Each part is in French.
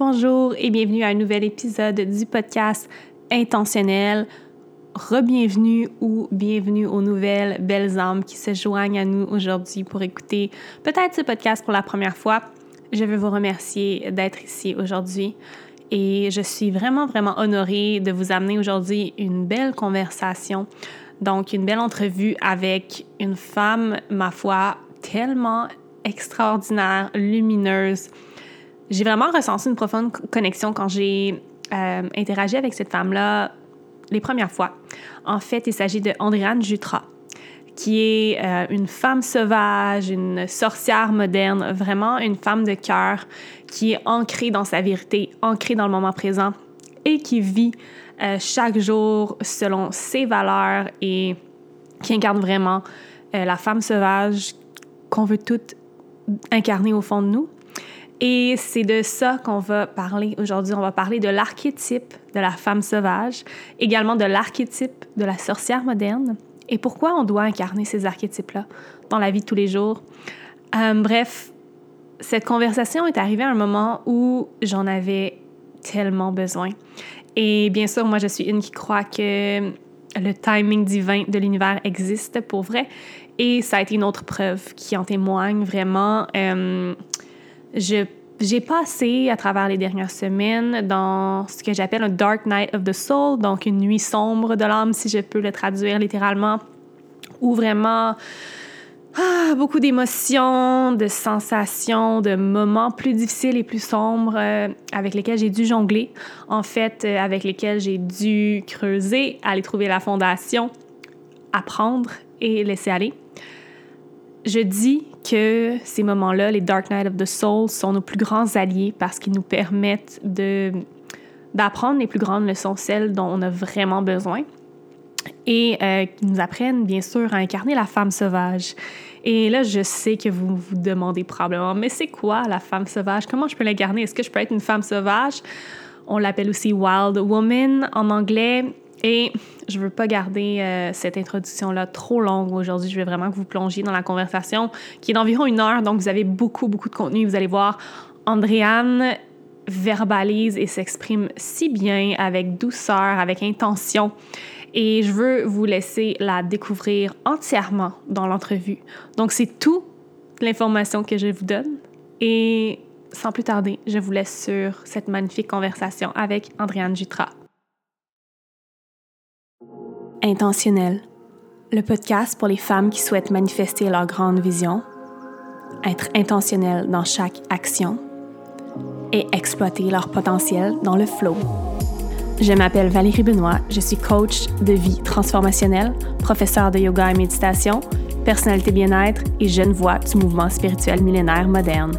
Bonjour et bienvenue à un nouvel épisode du podcast Intentionnel. Rebienvenue ou bienvenue aux nouvelles belles âmes qui se joignent à nous aujourd'hui pour écouter peut-être ce podcast pour la première fois. Je veux vous remercier d'être ici aujourd'hui et je suis vraiment, vraiment honorée de vous amener aujourd'hui une belle conversation. Donc, une belle entrevue avec une femme, ma foi, tellement extraordinaire, lumineuse. J'ai vraiment ressenti une profonde connexion quand j'ai euh, interagi avec cette femme-là les premières fois. En fait, il s'agit de Andréane Jutra, qui est euh, une femme sauvage, une sorcière moderne, vraiment une femme de cœur qui est ancrée dans sa vérité, ancrée dans le moment présent et qui vit euh, chaque jour selon ses valeurs et qui incarne vraiment la femme sauvage qu'on veut toutes incarner au fond de nous. Et c'est de ça qu'on va parler aujourd'hui. On va parler de l'archétype de la femme sauvage, également de l'archétype de la sorcière moderne et pourquoi on doit incarner ces archétypes-là dans la vie de tous les jours. Euh, bref, cette conversation est arrivée à un moment où j'en avais tellement besoin. Et bien sûr, moi, je suis une qui croit que le timing divin de l'univers existe pour vrai. Et ça a été une autre preuve qui en témoigne vraiment. Euh, je j'ai passé à travers les dernières semaines dans ce que j'appelle un Dark Night of the Soul, donc une nuit sombre de l'âme, si je peux le traduire littéralement, où vraiment ah, beaucoup d'émotions, de sensations, de moments plus difficiles et plus sombres euh, avec lesquels j'ai dû jongler, en fait, euh, avec lesquels j'ai dû creuser, aller trouver la fondation, apprendre et laisser aller. Je dis que ces moments-là, les Dark Night of the Soul, sont nos plus grands alliés parce qu'ils nous permettent de, d'apprendre les plus grandes leçons, celles dont on a vraiment besoin, et euh, qui nous apprennent, bien sûr, à incarner la femme sauvage. Et là, je sais que vous vous demandez probablement, mais c'est quoi la femme sauvage? Comment je peux l'incarner? Est-ce que je peux être une femme sauvage? On l'appelle aussi Wild Woman en anglais. Et je ne veux pas garder euh, cette introduction-là trop longue aujourd'hui. Je veux vraiment que vous plongiez dans la conversation qui est d'environ une heure. Donc, vous avez beaucoup, beaucoup de contenu. Vous allez voir, Andréane verbalise et s'exprime si bien, avec douceur, avec intention. Et je veux vous laisser la découvrir entièrement dans l'entrevue. Donc, c'est toute l'information que je vous donne. Et sans plus tarder, je vous laisse sur cette magnifique conversation avec Andréane Jutra. Intentionnel, le podcast pour les femmes qui souhaitent manifester leur grande vision, être intentionnel dans chaque action et exploiter leur potentiel dans le flow. Je m'appelle Valérie Benoît, je suis coach de vie transformationnelle, professeur de yoga et méditation, personnalité bien-être et jeune voix du mouvement spirituel millénaire moderne.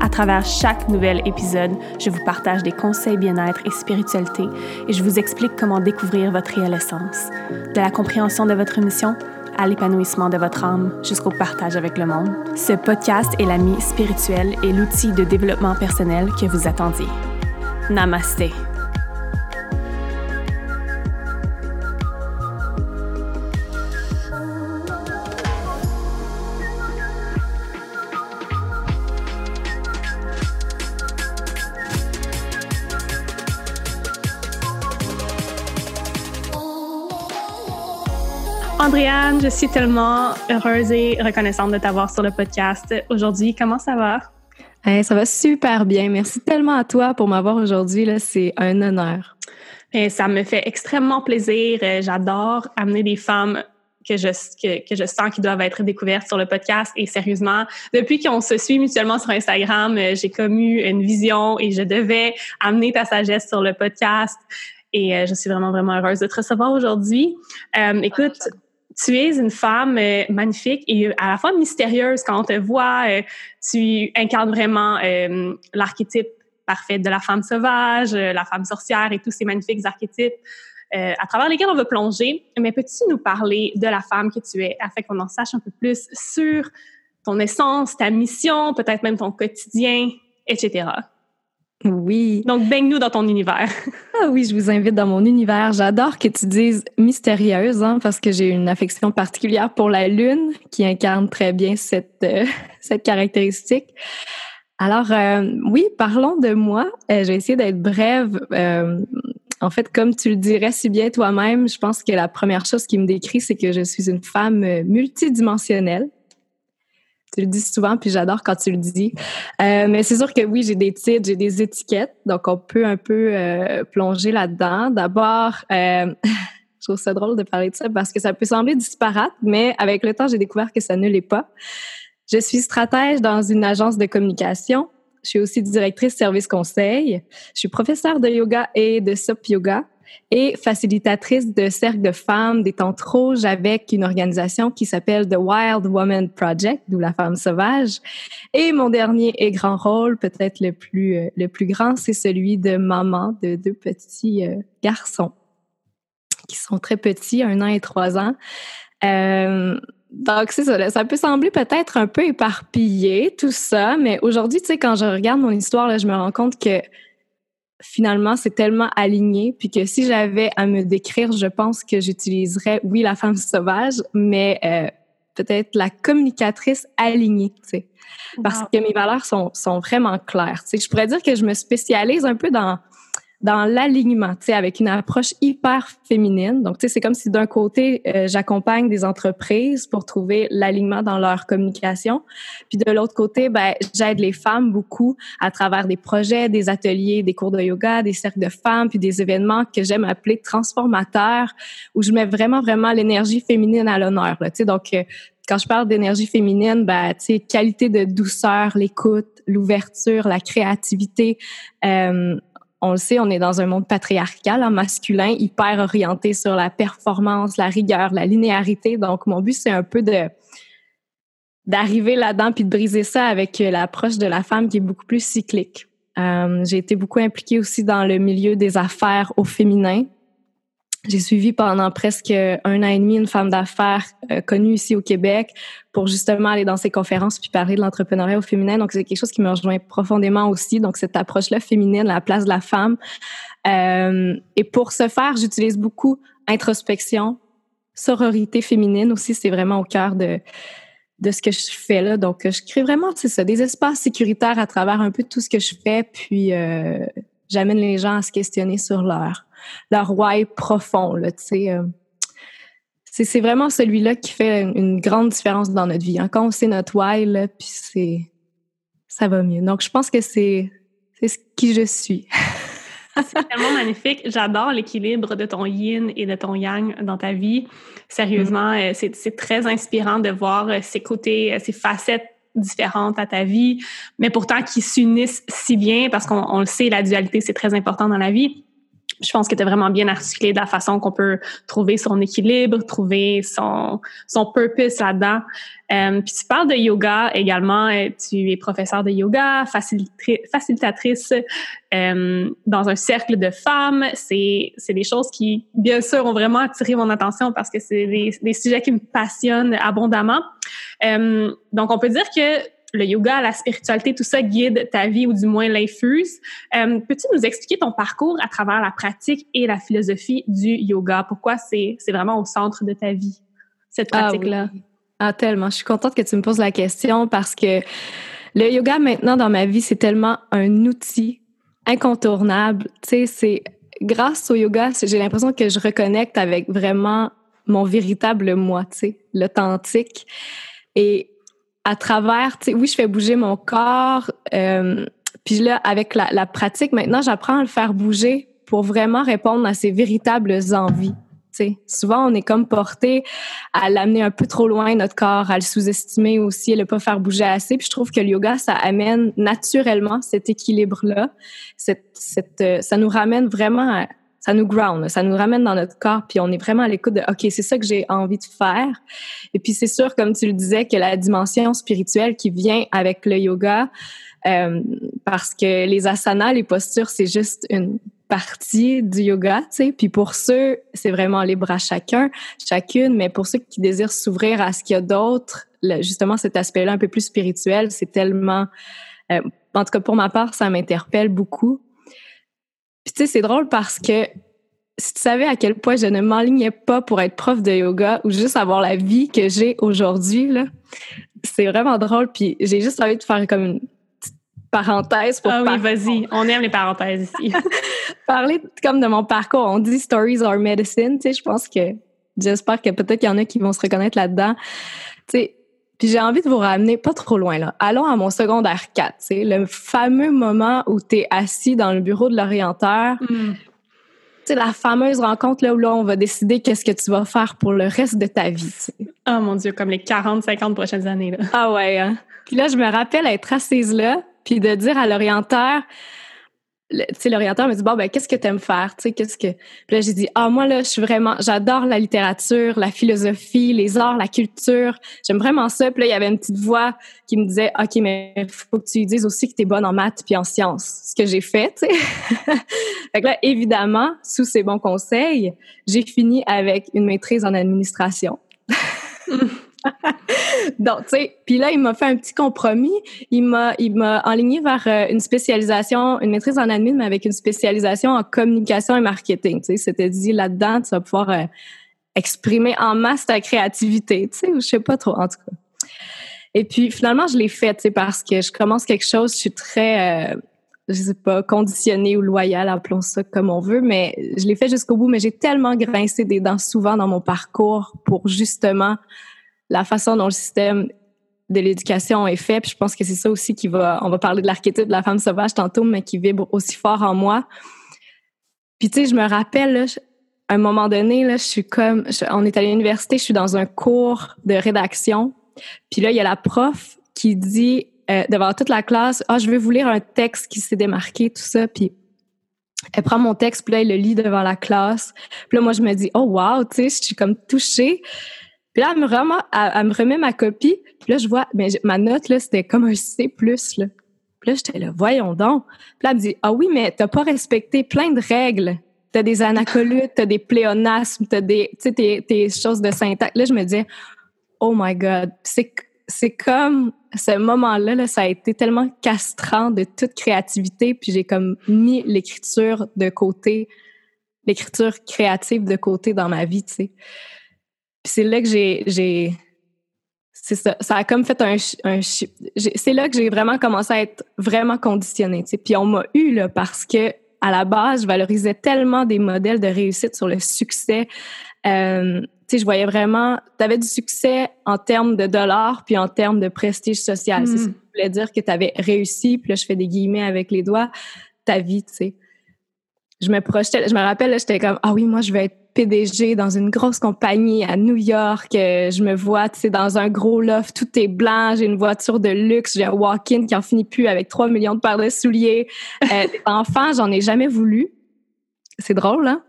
À travers chaque nouvel épisode, je vous partage des conseils bien-être et spiritualité et je vous explique comment découvrir votre réelle de la compréhension de votre mission à l'épanouissement de votre âme jusqu'au partage avec le monde. Ce podcast est l'ami spirituel et l'outil de développement personnel que vous attendiez. Namasté. Andréane, je suis tellement heureuse et reconnaissante de t'avoir sur le podcast aujourd'hui. Comment ça va? ça va super bien. Merci tellement à toi pour m'avoir aujourd'hui. C'est un honneur. Et ça me fait extrêmement plaisir. Euh, j'adore amener des femmes que je, que, que, je sens qui doivent être découvertes sur le podcast. Et sérieusement, depuis qu'on se suit mutuellement sur Instagram, euh, j'ai comme eu une vision et je devais amener ta sagesse sur le podcast. Et euh, je suis vraiment, vraiment heureuse de te recevoir aujourd'hui. écoute, tu es une femme euh, magnifique et à la fois mystérieuse quand on te voit. Euh, tu incarnes vraiment euh, l'archétype parfait de la femme sauvage, la femme sorcière et tous ces magnifiques archétypes à travers lesquels on va plonger. Mais peux-tu nous parler de la femme que tu es afin qu'on en sache un peu plus sur ton essence, ta mission, peut-être même ton quotidien, etc. Oui. Donc, baigne-nous dans ton univers. ah oui, je vous invite dans mon univers. J'adore que tu dises mystérieuse, hein, parce que j'ai une affection particulière pour la lune qui incarne très bien cette, euh, cette caractéristique. Alors, euh, oui, parlons de moi. Euh, je vais essayer d'être brève. Euh, en fait, comme tu le dirais si bien toi-même, je pense que la première chose qui me décrit, c'est que je suis une femme multidimensionnelle. Tu le dis souvent, puis j'adore quand tu le dis. mais c'est sûr que oui, j'ai des titres, j'ai des étiquettes, donc on peut un peu plonger là-dedans. D'abord, je trouve ça drôle de parler de ça parce que ça peut sembler disparate, mais avec le temps, j'ai découvert que ça ne l'est pas. Je suis stratège dans une agence de communication. Je suis aussi directrice service conseil. Je suis professeure de yoga et de SOP yoga et facilitatrice de cercle de femmes des temps rouges avec une organisation qui s'appelle The Wild Woman Project, d'où la femme sauvage. Et mon dernier et grand rôle, peut-être le plus euh, le plus grand, c'est celui de maman de deux petits euh, garçons qui sont très petits, un an et trois ans. Euh, donc, c'est ça. Ça peut sembler peut-être un peu éparpillé, tout ça, mais aujourd'hui, tu sais, quand je regarde mon histoire, là, je me rends compte que finalement, c'est tellement aligné, puis que si j'avais à me décrire, je pense que j'utiliserais, oui, la femme sauvage, mais euh, peut-être la communicatrice alignée, tu sais. Parce que mes valeurs sont, sont vraiment claires. Tu sais, je pourrais dire que je me spécialise un peu dans dans l'alignement, tu sais, avec une approche hyper féminine. Donc, tu sais, c'est comme si d'un côté, euh, j'accompagne des entreprises pour trouver l'alignement dans leur communication, puis de l'autre côté, ben, j'aide les femmes beaucoup à travers des projets, des ateliers, des cours de yoga, des cercles de femmes, puis des événements que j'aime appeler transformateurs, où je mets vraiment, vraiment l'énergie féminine à l'honneur. Tu sais, donc, euh, quand je parle d'énergie féminine, ben, tu sais, qualité de douceur, l'écoute, l'ouverture, la créativité. Euh, on le sait, on est dans un monde patriarcal, masculin, hyper orienté sur la performance, la rigueur, la linéarité. Donc, mon but, c'est un peu de d'arriver là-dedans puis de briser ça avec l'approche de la femme qui est beaucoup plus cyclique. Euh, j'ai été beaucoup impliquée aussi dans le milieu des affaires au féminin. J'ai suivi pendant presque un an et demi une femme d'affaires euh, connue ici au Québec pour justement aller dans ses conférences puis parler de l'entrepreneuriat au féminin. Donc, c'est quelque chose qui me rejoint profondément aussi. Donc, cette approche-là féminine, la place de la femme. Euh, et pour ce faire, j'utilise beaucoup introspection, sororité féminine aussi. C'est vraiment au cœur de, de ce que je fais là. Donc, je crée vraiment, c'est ça, des espaces sécuritaires à travers un peu tout ce que je fais. Puis, euh, j'amène les gens à se questionner sur leur leur why profond, là, tu sais. Euh, c'est vraiment celui-là qui fait une grande différence dans notre vie. Hein. Quand on sait notre why, là, puis c'est... ça va mieux. Donc, je pense que c'est ce qui je suis. c'est tellement magnifique. J'adore l'équilibre de ton yin et de ton yang dans ta vie. Sérieusement, mm. euh, c'est très inspirant de voir euh, ces côtés, ces facettes différentes à ta vie, mais pourtant qui s'unissent si bien parce qu'on le sait, la dualité, c'est très important dans la vie je pense que tu vraiment bien articulé de la façon qu'on peut trouver son équilibre, trouver son, son purpose là-dedans. Euh, puis tu parles de yoga également. Euh, tu es professeur de yoga, facilitatrice euh, dans un cercle de femmes. C'est, des choses qui, bien sûr, ont vraiment attiré mon attention parce que c'est des, des sujets qui me passionnent abondamment. Euh, donc, on peut dire que le yoga, la spiritualité, tout ça guide ta vie ou du moins l'infuse. Euh, peux-tu nous expliquer ton parcours à travers la pratique et la philosophie du yoga? Pourquoi c'est vraiment au centre de ta vie, cette ah pratique-là? Ah, tellement. Je suis contente que tu me poses la question parce que le yoga maintenant dans ma vie, c'est tellement un outil incontournable. Tu sais, c'est grâce au yoga, j'ai l'impression que je reconnecte avec vraiment mon véritable moi, tu sais, l'authentique. Et à travers, tu sais, oui, je fais bouger mon corps. Euh, puis là, avec la, la pratique, maintenant, j'apprends à le faire bouger pour vraiment répondre à ses véritables envies. sais. Souvent, on est comme porté à l'amener un peu trop loin, notre corps, à le sous-estimer aussi, à le pas faire bouger assez. Puis je trouve que le yoga, ça amène naturellement cet équilibre-là. Cette, cette, euh, ça nous ramène vraiment à, ça nous ground, ça nous ramène dans notre corps, puis on est vraiment à l'écoute de OK, c'est ça que j'ai envie de faire. Et puis c'est sûr, comme tu le disais, que la dimension spirituelle qui vient avec le yoga, euh, parce que les asanas, les postures, c'est juste une partie du yoga, tu sais. Puis pour ceux, c'est vraiment libre à chacun, chacune, mais pour ceux qui désirent s'ouvrir à ce qu'il y a d'autre, justement cet aspect-là un peu plus spirituel, c'est tellement, euh, en tout cas pour ma part, ça m'interpelle beaucoup. Puis tu sais, c'est drôle parce que si tu savais à quel point je ne m'enlignais pas pour être prof de yoga ou juste avoir la vie que j'ai aujourd'hui, là, c'est vraiment drôle. Puis j'ai juste envie de faire comme une parenthèse pour Ah oui, vas-y. On aime les parenthèses ici. parler comme de mon parcours. On dit stories are medicine. Tu sais, je pense que j'espère que peut-être qu'il y en a qui vont se reconnaître là-dedans. Tu sais, puis j'ai envie de vous ramener pas trop loin là. Allons à mon secondaire 4, tu sais, le fameux moment où tu es assis dans le bureau de l'orienteur. Tu sais, la fameuse rencontre là où là, on va décider qu'est-ce que tu vas faire pour le reste de ta vie. Oh mon Dieu, comme les 40, 50 prochaines années. Là. Ah ouais. Hein? Puis là, je me rappelle être assise là, puis de dire à l'orienteur, l'orienteur me dit bon ben qu'est-ce que tu aimes faire, tu sais, qu'est-ce que. Puis là j'ai dit ah moi là, je suis vraiment, j'adore la littérature, la philosophie, les arts, la culture, j'aime vraiment ça. Puis là il y avait une petite voix qui me disait ok mais faut que tu dises aussi que tu es bonne en maths puis en sciences, ce que j'ai fait, tu sais. là évidemment sous ces bons conseils, j'ai fini avec une maîtrise en administration. Donc, tu sais, puis là, il m'a fait un petit compromis. Il m'a, il m'a enligné vers euh, une spécialisation, une maîtrise en admin, mais avec une spécialisation en communication et marketing. Tu sais, c'était dit là-dedans, tu vas pouvoir euh, exprimer en masse ta créativité. Tu sais, je sais pas trop, en tout cas. Et puis, finalement, je l'ai fait, tu sais, parce que je commence quelque chose, je suis très, euh, je sais pas, conditionnée ou loyale, appelons ça comme on veut, mais je l'ai fait jusqu'au bout. Mais j'ai tellement grincé des dents souvent dans mon parcours pour justement la façon dont le système de l'éducation est fait. Puis je pense que c'est ça aussi qui va, on va parler de l'archétype de la femme sauvage tantôt, mais qui vibre aussi fort en moi. Puis tu sais, je me rappelle, à un moment donné, là, je suis comme, on est à l'université, je suis dans un cours de rédaction. Puis là, il y a la prof qui dit euh, devant toute la classe, ah, je veux vous lire un texte qui s'est démarqué, tout ça. Puis elle prend mon texte, puis là, elle le lit devant la classe. Puis là, moi, je me dis, oh wow, tu sais, je suis comme touchée. Puis là, elle me, remet, ma copie. Puis là, je vois, mais ma note, là, c'était comme un C+. Là. Puis là, j'étais là, voyons donc. Puis là, elle me dit, ah oui, mais t'as pas respecté plein de règles. T'as des anacolutes, t'as des pléonasmes, t'as des, tes, tes choses de syntaxe. Là, je me disais, oh my God. C'est, c'est comme ce moment-là, là, ça a été tellement castrant de toute créativité. Puis j'ai comme mis l'écriture de côté, l'écriture créative de côté dans ma vie, tu sais. Puis c'est là que j'ai, c'est ça, ça a comme fait un, un c'est là que j'ai vraiment commencé à être vraiment conditionnée, tu sais. Puis on m'a eu là parce que à la base, je valorisais tellement des modèles de réussite sur le succès. Euh, tu sais, je voyais vraiment, tu avais du succès en termes de dollars puis en termes de prestige social. C'est ça Mm. qui voulait dire que tu avais réussi, puis là, je fais des guillemets avec les doigts, ta vie, tu sais. Je me projetais, je me rappelle, j'étais comme, ah oui, moi, je vais être PDG dans une grosse compagnie à New York. Euh, je me vois, tu sais, dans un gros loft, tout est blanc, j'ai une voiture de luxe, j'ai un walk-in qui en finit plus avec 3 millions de paires de souliers. Euh, des enfants, j'en ai jamais voulu. C'est drôle, hein?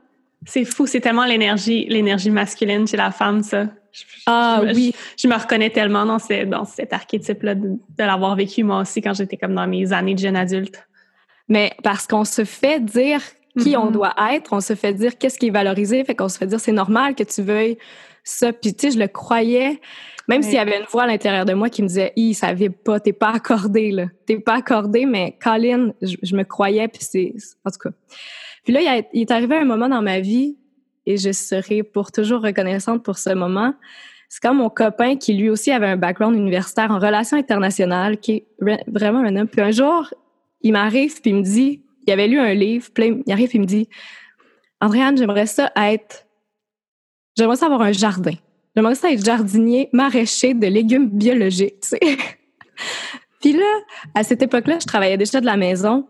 C'est fou, c'est tellement l'énergie, l'énergie masculine chez la femme, ça. Je- Ah je- oui. Je, je me reconnais tellement dans, ce- dans cet archétype-là de, de l'avoir vécu moi aussi quand j'étais comme dans mes années de jeune adulte. Mais parce qu'on se fait dire qui on Mhm. doit être, on se fait dire qu'est-ce qui est valorisé, fait qu'on se fait dire c'est normal que tu veuilles ça. Puis tu sais, je le croyais, même s'il y avait une voix à l'intérieur de moi qui me disait, Hi, ça vibre pas, t'es pas accordé là, t'es pas accordé, mais Colin, je, je me croyais, puis c'est en tout cas. Puis là, il, a- il est arrivé un moment dans ma vie et je serai pour toujours reconnaissante pour ce moment. C'est comme mon copain qui lui aussi avait un background universitaire en relations internationales, qui est vra- vraiment un homme. Puis un jour, il m'arrive puis il me dit, il avait lu un livre, puis il arrive puis il me dit, Andréane, j'aimerais ça être, j'aimerais ça avoir un jardin. J'aimerais ça être jardinier maraîcher de légumes biologiques, puis là, à cette époque-là, je travaillais déjà de la maison.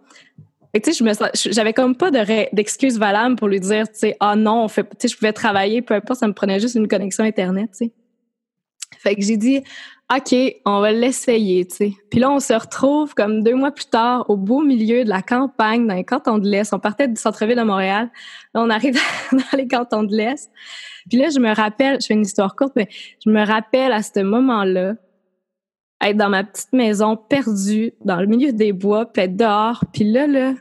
Fait que, tu sais, je me j'avais comme pas de d'excuses valables pour lui dire, tu sais, ah non, on fait, tu sais, je pouvais travailler, peu importe, ça me prenait juste une connexion Internet, tu sais. Fait que j'ai dit, OK, on va l'essayer, tu sais. Puis là, on se retrouve comme deux mois plus tard au beau milieu de la campagne, dans les cantons de l'Est. On partait du centre-ville de Montréal. Là, on arrive dans les cantons de l'Est. Puis là, je me rappelle, je fais une histoire courte, mais je me rappelle à ce moment-là, être dans ma petite maison perdue, dans le milieu des bois, puis être dehors. Puis là, là,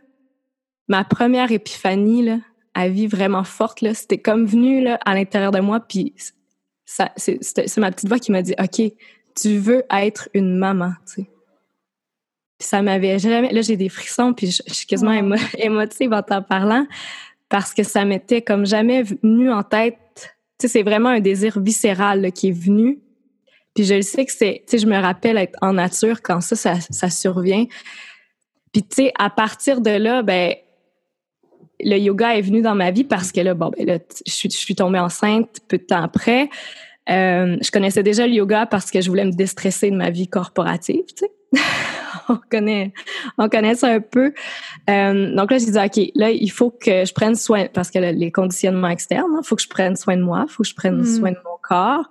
ma première épiphanie, là, à vie vraiment forte, là, c'était comme venu là, à l'intérieur de moi, puis c'est ma petite voix qui m'a dit, OK, tu veux être une maman, tu sais. Puis ça m'avait jamais... Là, j'ai des frissons, puis je, je suis quasiment émo- émotive en t'en parlant, parce que ça m'était comme jamais venu en tête. Tu sais, c'est vraiment un désir viscéral là, qui est venu. Puis je le sais que c'est... Tu sais, je me rappelle être en nature quand ça, ça, ça survient. Puis, tu sais, à partir de là, ben, le yoga est venu dans ma vie parce que là, bon, ben là, je suis, je suis tombée enceinte peu de temps après. Euh, je connaissais déjà le yoga parce que je voulais me déstresser de ma vie corporative, tu sais. on connaît, on connaît ça un peu. Euh, donc là, j'ai dit, OK, là, il faut que je prenne soin, parce que les conditionnements externes, il hein, faut que je prenne soin de moi, il faut que je prenne mm. soin de mon corps.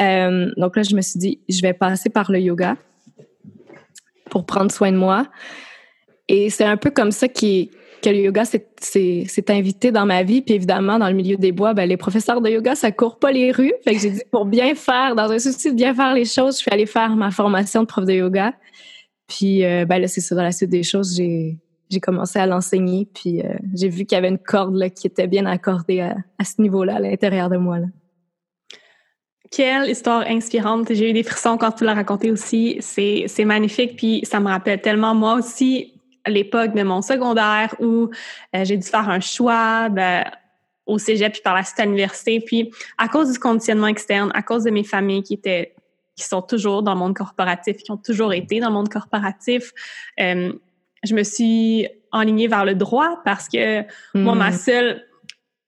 Euh, donc là, je me suis dit, je vais passer par le yoga pour prendre soin de moi. Et c'est un peu comme ça qui, que le yoga s'est invité dans ma vie. Puis évidemment, dans le milieu des bois, ben, les professeurs de yoga, ça court pas les rues. Fait que j'ai dit, pour bien faire, dans un souci de bien faire les choses, je suis allée faire ma formation de prof de yoga. Puis euh, ben là, c'est ça, dans la suite des choses, j'ai commencé à l'enseigner, puis euh, j'ai vu qu'il y avait une corde là, qui était bien accordée à, à ce niveau-là, à l'intérieur de moi. Là. Quelle histoire inspirante. J'ai eu des frissons quand tu l'as raconté aussi. C'est magnifique, puis ça me rappelle tellement moi aussi l'époque de mon secondaire où euh, j'ai dû faire un choix ben, au cégep puis par la suite à l'université. Puis à cause du conditionnement externe, à cause de mes familles qui étaient qui sont toujours dans le monde corporatif, qui ont toujours été dans le monde corporatif, euh, je me suis enlignée vers le droit parce que moi, ma hmm. seule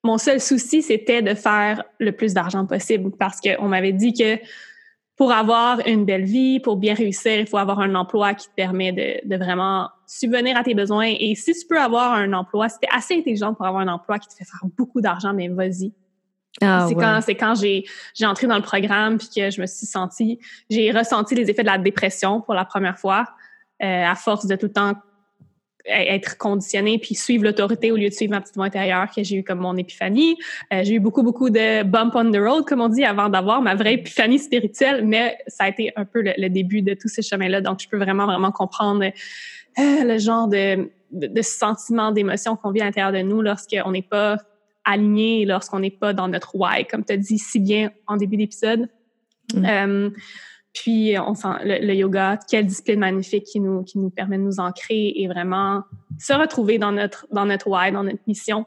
mon seul souci, c'était de faire le plus d'argent possible parce qu'on m'avait dit que pour avoir une belle vie, pour bien réussir, il faut avoir un emploi qui te permet de, de vraiment subvenir à tes besoins. Et si tu peux avoir un emploi, c'était assez intelligent pour avoir un emploi qui te fait faire beaucoup d'argent, mais vas-y. Ah, c'est quand c'est quand j'ai j'ai entré dans le programme puis que je me suis sentie j'ai ressenti les effets de la dépression pour la première fois euh, à force de tout le temps être conditionné puis suivre l'autorité au lieu de suivre ma petite voix intérieure que j'ai eu comme mon épiphanie. Euh, j'ai eu beaucoup, beaucoup de bump on the road, comme on dit, avant d'avoir ma vraie épiphanie spirituelle, mais ça a été un peu le, début de tous ces chemins-là. Donc, je peux vraiment, vraiment comprendre euh, le genre de, de, de sentiment, d'émotion qu'on vit à l'intérieur de nous lorsqu'on n'est pas aligné, lorsqu'on n'est pas dans notre why, comme tu as dit si bien en début d'épisode. Mm. Euh, puis on sent le, yoga, quelle discipline magnifique qui nous qui nous permet de nous ancrer et vraiment se retrouver dans notre dans notre why, dans notre mission.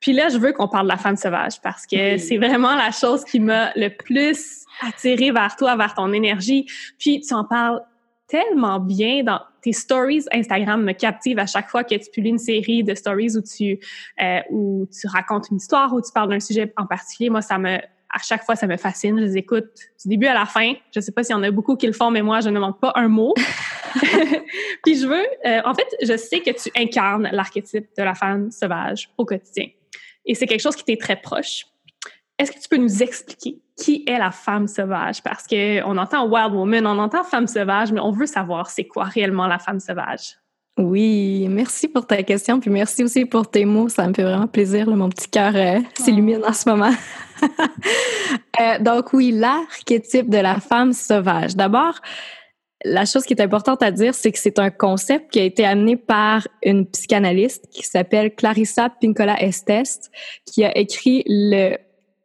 Puis là, je veux qu'on parle de la femme sauvage parce que c'est vraiment la chose qui m'a le plus attiré vers toi, vers ton énergie. Puis tu en parles tellement bien dans tes stories Instagram me captivent à chaque fois que tu publies une série de stories où tu euh, où tu racontes une histoire ou tu parles d'un sujet en particulier. Moi, ça me à chaque fois, ça me fascine. Je les écoute du début à la fin. Je sais pas s'il y en a beaucoup qui le font, mais moi, je ne manque pas un mot. Puis je veux, euh, en fait, je sais que tu incarnes l'archétype de la femme sauvage au quotidien. Et c'est quelque chose qui t'est très proche. Est-ce que tu peux nous expliquer qui est la femme sauvage? Parce que on entend wild woman, on entend femme sauvage, mais on veut savoir c'est quoi réellement la femme sauvage. Oui, merci pour ta question, puis merci aussi pour tes mots. Ça me fait vraiment plaisir. mon petit cœur euh, s'illumine en ce moment. Euh, donc oui, l'archétype de la femme sauvage. D'abord, la chose qui est importante à dire, c'est que c'est un concept qui a été amené par une psychanalyste qui s'appelle Clarissa Pinkola Estes, qui a écrit le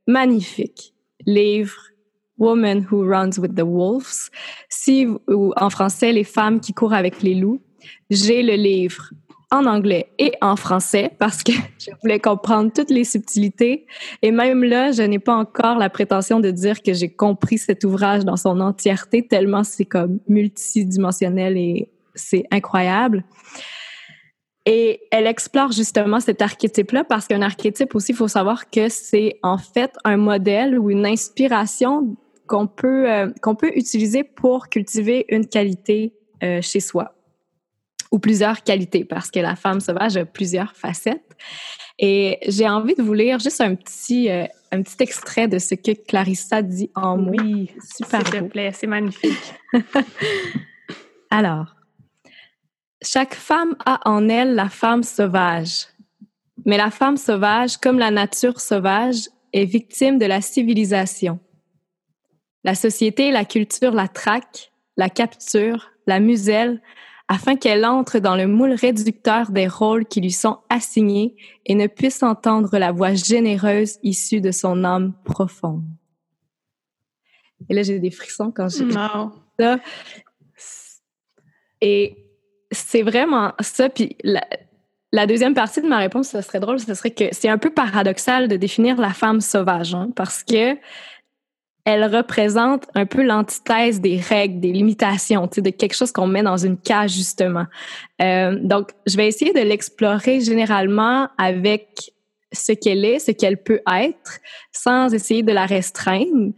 magnifique livre Woman Who Runs with the Wolves, si, ou en français, Les femmes qui courent avec les loups. J'ai le livre en anglais et en français parce que je voulais comprendre toutes les subtilités. Et même là, je n'ai pas encore la prétention de dire que j'ai compris cet ouvrage dans son entièreté, tellement c'est comme multidimensionnel et c'est incroyable. Et elle explore justement cet archétype-là parce qu'un archétype aussi, il faut savoir que c'est en fait un modèle ou une inspiration qu'on peut, euh, qu'on peut utiliser pour cultiver une qualité euh, chez soi ou plusieurs qualités parce que la femme sauvage a plusieurs facettes. Et j'ai envie de vous lire juste un petit, euh, un petit extrait de ce que Clarissa dit en mots. Oui, super. S'il te plaît, c'est magnifique. Alors, chaque femme a en elle la femme sauvage. Mais la femme sauvage, comme la nature sauvage, est victime de la civilisation. La société et la culture la traquent, la capturent, la musellent, afin qu'elle entre dans le moule réducteur des rôles qui lui sont assignés et ne puisse entendre la voix généreuse issue de son âme profonde. Et là, j'ai des frissons quand j'ai ça. Et c'est vraiment ça. Puis la, deuxième partie de ma réponse, ce serait drôle, ce serait que c'est un peu paradoxal de définir la femme sauvage, hein, parce que elle représente un peu l'antithèse des règles, des limitations, de quelque chose qu'on met dans une cage justement. Euh, donc, je vais essayer de l'explorer généralement avec ce qu'elle est, ce qu'elle peut être, sans essayer de la restreindre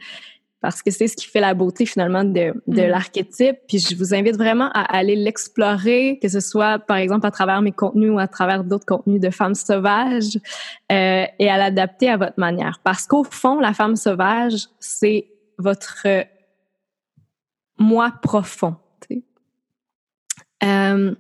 parce que c'est ce qui fait la beauté finalement de, de mm. l'archétype. Puis je vous invite vraiment à aller l'explorer, que ce soit par exemple à travers mes contenus ou à travers d'autres contenus de femmes sauvages, euh, et à l'adapter à votre manière. Parce qu'au fond, la femme sauvage, c'est votre moi profond. Euh,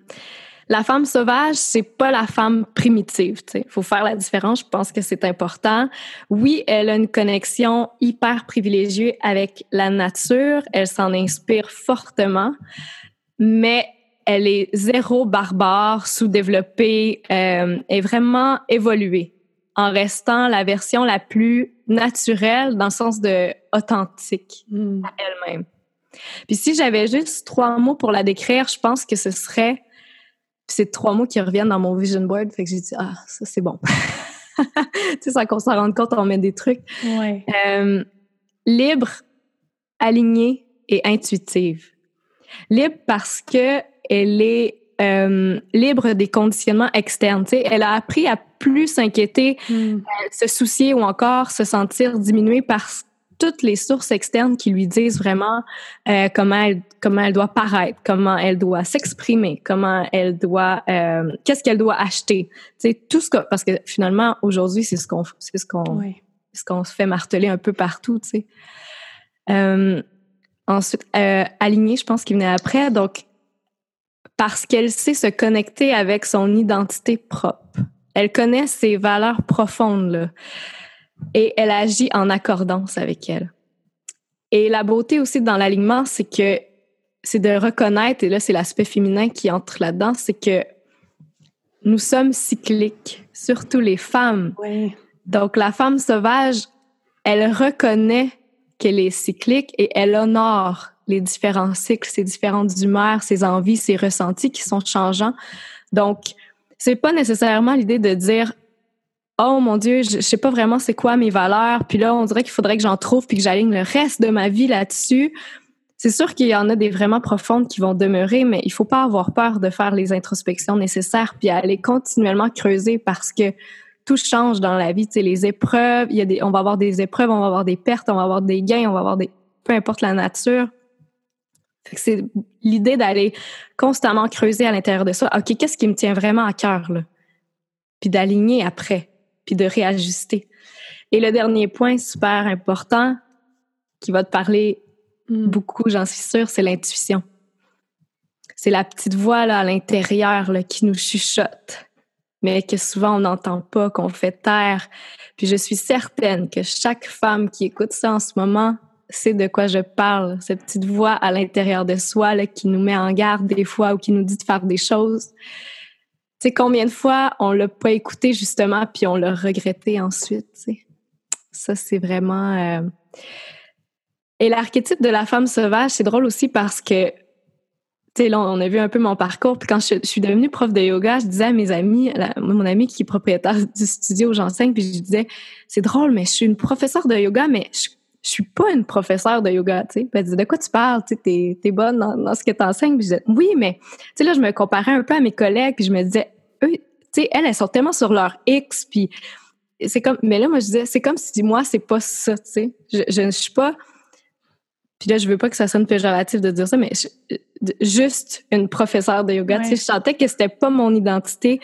la femme sauvage, c'est pas la femme primitive. Il faut faire la différence. Je pense que c'est important. Oui, elle a une connexion hyper privilégiée avec la nature. Elle s'en inspire fortement, mais elle est zéro barbare, sous-développée, euh, est vraiment évoluée en restant la version la plus naturelle dans le sens de authentique hmm. à elle-même. Puis si j'avais juste trois mots pour la décrire, je pense que ce serait c'est trois mots qui reviennent dans mon vision board. Fait que j'ai dit, ah, ça, c'est bon. tu sais, sans qu'on s'en rende compte, on met des trucs. Ouais. Euh, libre, alignée et intuitive. Libre parce que elle est euh, libre des conditionnements externes. Tu sais, elle a appris à plus s'inquiéter, hmm. se soucier ou encore se sentir diminuée parce toutes les sources externes qui lui disent vraiment euh, comment elle comment elle doit paraître, comment elle doit s'exprimer, comment elle doit euh, qu'est-ce qu'elle doit acheter. Tu tout ce que parce que finalement aujourd'hui c'est ce qu'on c'est ce qu'on ce qu'on se fait marteler un peu partout, tu sais. Euh, ensuite aligné, je pense qu'il venait après donc parce qu'elle sait se connecter avec son identité propre. Elle connaît ses valeurs profondes là et elle agit en accordance avec elle. Et la beauté aussi dans l'alignement, c'est que c'est de reconnaître, et là c'est l'aspect féminin qui entre là-dedans, c'est que nous sommes cycliques, surtout les femmes. Donc la femme sauvage, elle reconnaît qu'elle est cyclique et elle honore les différents cycles, ses différentes humeurs, ses envies, ses ressentis qui sont changeants. Donc, c'est pas nécessairement l'idée de dire oh mon Dieu, je, sais pas vraiment c'est quoi mes valeurs, puis là, on dirait qu'il faudrait que j'en trouve puis que j'aligne le reste de ma vie là-dessus. C'est sûr qu'il y en a des vraiment profondes qui vont demeurer, mais il faut pas avoir peur de faire les introspections nécessaires puis aller continuellement creuser parce que tout change dans la vie. Tu sais, les épreuves, il y a des, on va avoir des épreuves, on va avoir des pertes, on va avoir des gains, on va avoir des, peu importe la nature. C'est l'idée d'aller constamment creuser à l'intérieur de ça. OK, qu'est-ce qui me tient vraiment à cœur, là? Puis d'aligner après puis de réajuster. Et le dernier point super important qui va te parler mm. beaucoup, j'en suis sûre, c'est l'intuition. C'est la petite voix là, à l'intérieur qui nous chuchote, mais que souvent on n'entend pas, qu'on fait taire. Puis je suis certaine que chaque femme qui écoute ça en ce moment sait de quoi je parle. Cette petite voix à l'intérieur de soi là, qui nous met en garde des fois ou qui nous dit de faire des choses sais, combien de fois on l'a pas écouté justement, puis on l'a regretté ensuite, Ça, c'est vraiment... Euh, et l'archétype de la femme sauvage, c'est drôle aussi parce que, tu sais, là, on a vu un peu mon parcours. Puis quand je, suis devenue prof de yoga, je disais à mes amis, mon ami qui est propriétaire du studio où j'enseigne, puis je disais, c'est drôle, mais je suis une professeure de yoga, mais je suis pas une professeure de yoga, tu sais. elle disait, de quoi tu parles? Tu sais, t'es, bonne dans, ce que t'enseignes. Puis je disais, oui, mais, tu sais, là, je me comparais un peu à mes collègues, puis je me disais, eux, tu sais, elles, elles sont tellement sur leur X, puis c'est comme, mais là, moi, je disais, c'est comme si moi, c'est pas ça, tu sais. Je, ne suis pas, puis là, je veux pas que ça sonne péjoratif de dire ça, mais juste une professeure de yoga. Tu sais, je sentais que c'était pas mon identité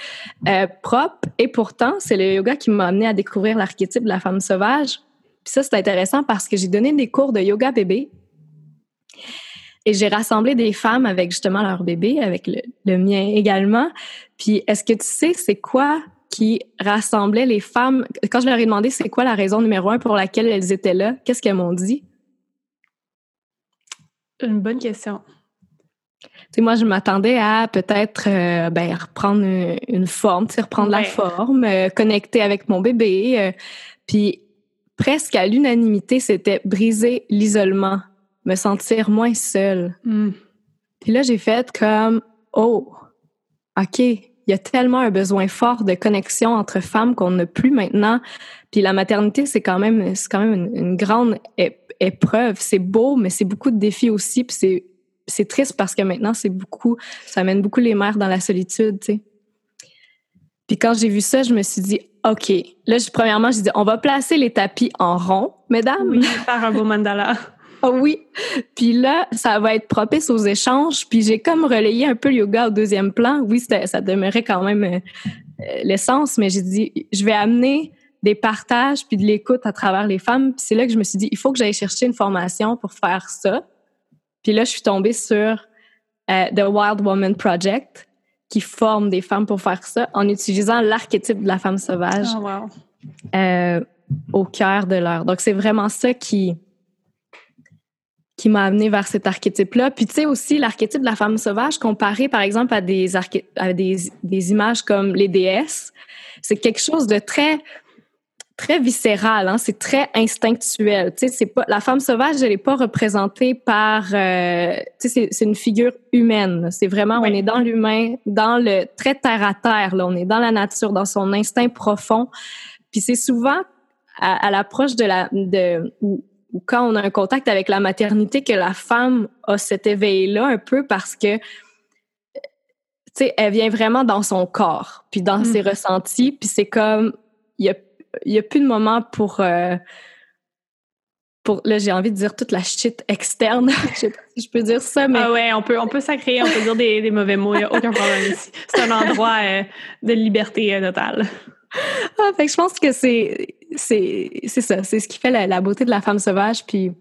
euh, propre, et pourtant, c'est le yoga qui m'a amené à découvrir l'archétype de la femme sauvage. Puis ça, c'est intéressant parce que j'ai donné des cours de yoga bébé. Et j'ai rassemblé des femmes avec justement leur bébé, avec le, mien également. Puis est-ce que tu sais c'est quoi qui rassemblait les femmes? Quand je leur ai demandé c'est quoi la raison numéro un pour laquelle elles étaient là, qu'est-ce qu'elles m'ont dit? Une bonne question. Tu sais, moi, je m'attendais à peut-être euh, ben, reprendre une, forme, tu sais, reprendre la forme, euh, connecter avec mon bébé. Euh, puis presque à l'unanimité, c'était briser l'isolement, me sentir moins seule. Hmm. Puis là, j'ai fait comme, oh, OK, il y a tellement un besoin fort de connexion entre femmes qu'on n'a plus maintenant. Puis la maternité, c'est quand même, c'est quand même une, grande épreuves. C'est beau, mais c'est beaucoup de défis aussi. Puis c'est, c'est triste parce que maintenant, c'est beaucoup, ça amène beaucoup les mères dans la solitude, tu sais. Puis quand j'ai vu ça, je me suis dit, OK. Là, je, premièrement, j'ai dit, on va placer les tapis en rond, mesdames. Oui, faire un beau mandala. oh oui. Puis là, ça va être propice aux échanges. Puis j'ai comme relayé un peu le yoga au deuxième plan. Oui, ça demeurait quand même euh, l'essence, mais j'ai dit, je vais amener des partages puis de l'écoute à travers les femmes. Puis c'est là que je me suis dit, il faut que j'aille chercher une formation pour faire ça. Puis là, je suis tombée sur euh, The Wild Woman Project, qui forme des femmes pour faire ça en utilisant l'archétype de la femme sauvage oh, euh, au cœur de l'heure. Donc, c'est vraiment ça qui, qui m'a amené vers cet archétype-là. Puis tu sais aussi l'archétype de la femme sauvage comparé par exemple à des, à des, des images comme les déesses, c'est quelque chose de très très viscéral, hein? c'est très instinctuel. Tu sais, c'est pas la femme sauvage, elle est pas représentée par, euh, tu sais, c'est une figure humaine. C'est vraiment, on est dans l'humain, dans le très terre à terre. Là, on est dans la nature, dans son instinct profond. Puis c'est souvent à, l'approche de la, de ou, quand on a un contact avec la maternité que la femme a cet éveil-là un peu parce que tu sais, elle vient vraiment dans son corps, puis dans ses mm. ressentis, puis c'est comme il y a il n'y a plus de moment pour. Euh, pour là, j'ai envie de dire toute la shit externe. je sais pas si je peux dire ça, mais. Ah ouais, on peut, on peut s'agréer, on peut dire des, des mauvais mots, il n'y a aucun problème ici. C'est un endroit euh, de liberté euh, totale. Ah, fait que je pense que c'est, c'est, c'est ça, c'est ce qui fait la, beauté de la femme sauvage. Puis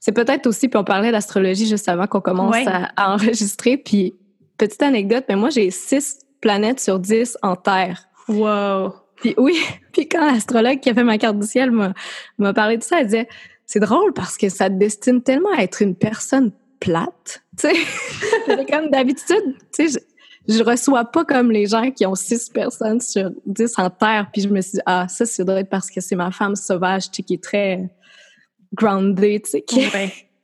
c'est peut-être aussi, puis on parlait d'astrologie juste avant qu'on commence à, à, enregistrer. Puis petite anecdote, mais moi j'ai six planètes sur dix en Terre. Wow! Puis oui, puis quand l'astrologue qui a fait ma carte du ciel m'a parlé de ça, elle disait c'est drôle parce que ça te destine tellement à être une personne plate, tu sais. comme d'habitude, tu sais, je, je, reçois pas comme les gens qui ont six personnes sur dix en terre. Puis je me suis dit ah ça c'est drôle parce que c'est ma femme sauvage, tu sais, qui est très grounded, tu sais, qui,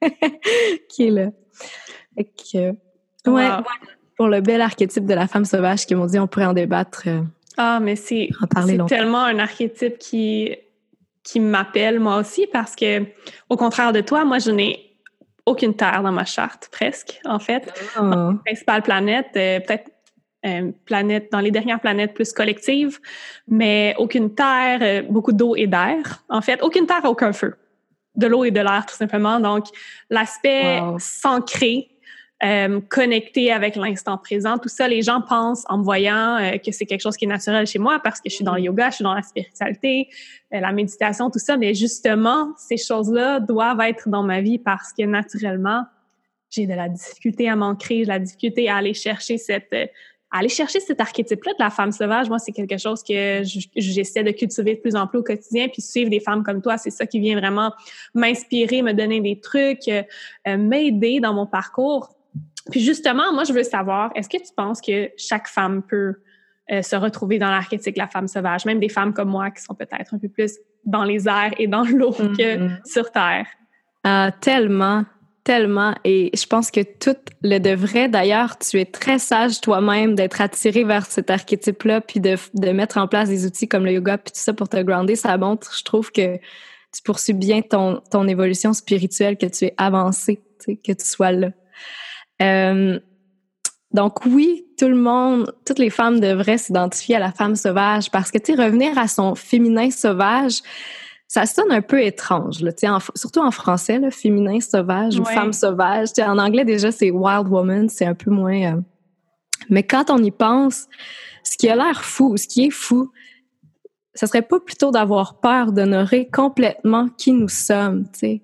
qui est là. ouais, pour le bel archétype de la femme sauvage qui m'ont dit on pourrait en débattre. Euh, ah, mais c'est tellement un archétype qui, qui m'appelle moi aussi parce que, au contraire de toi, moi, je n'ai aucune terre dans ma charte, presque, en fait. Oh. principale planète, euh, peut-être euh, planète, dans les dernières planètes plus collectives, mais aucune terre, euh, beaucoup d'eau et d'air. En fait, aucune terre, aucun feu. De l'eau et de l'air, tout simplement. Donc, l'aspect wow. s'ancrer euh, connecter avec l'instant présent. Tout ça, les gens pensent en me voyant euh, que c'est quelque chose qui est naturel chez moi parce que je suis dans le yoga, je suis dans la spiritualité, euh, la méditation, tout ça. Mais justement, ces choses-là doivent être dans ma vie parce que naturellement, j'ai de la difficulté à m'ancrer, de la difficulté à aller chercher cette à aller chercher cet archétype-là de la femme sauvage, moi, c'est quelque chose que j'essaie de cultiver de plus en plus au quotidien. Puis suivre des femmes comme toi, c'est ça qui vient vraiment m'inspirer, me donner des trucs, m'aider dans mon parcours. Puis justement, moi, je veux savoir, est-ce que tu penses que chaque femme peut euh, se retrouver dans l'archétype de la femme sauvage, même des femmes comme moi qui sont peut-être un peu plus dans les airs et dans l'eau que mm-hmm. sur Terre? Ah, tellement, tellement. Et je pense que tout le devrait. D'ailleurs, tu es très sage toi-même d'être attiré vers cet archétype-là, puis de, de, mettre en place des outils comme le yoga, puis tout ça pour te grounder. Ça montre, je trouve, que tu poursuis bien ton, ton évolution spirituelle, que tu es avancé, que tu sois là. Euh, donc oui, tout le monde, toutes les femmes devraient s'identifier à la femme sauvage parce que, tu sais, revenir à son féminin sauvage, ça sonne un peu étrange, là, en, surtout en français, le féminin sauvage ou femme sauvage. en anglais, déjà, c'est wild woman, c'est un peu moins... Euh, mais quand on y pense, ce qui a l'air fou, ce qui est fou, ce serait pas plutôt d'avoir peur d'honorer complètement qui nous sommes, tu sais,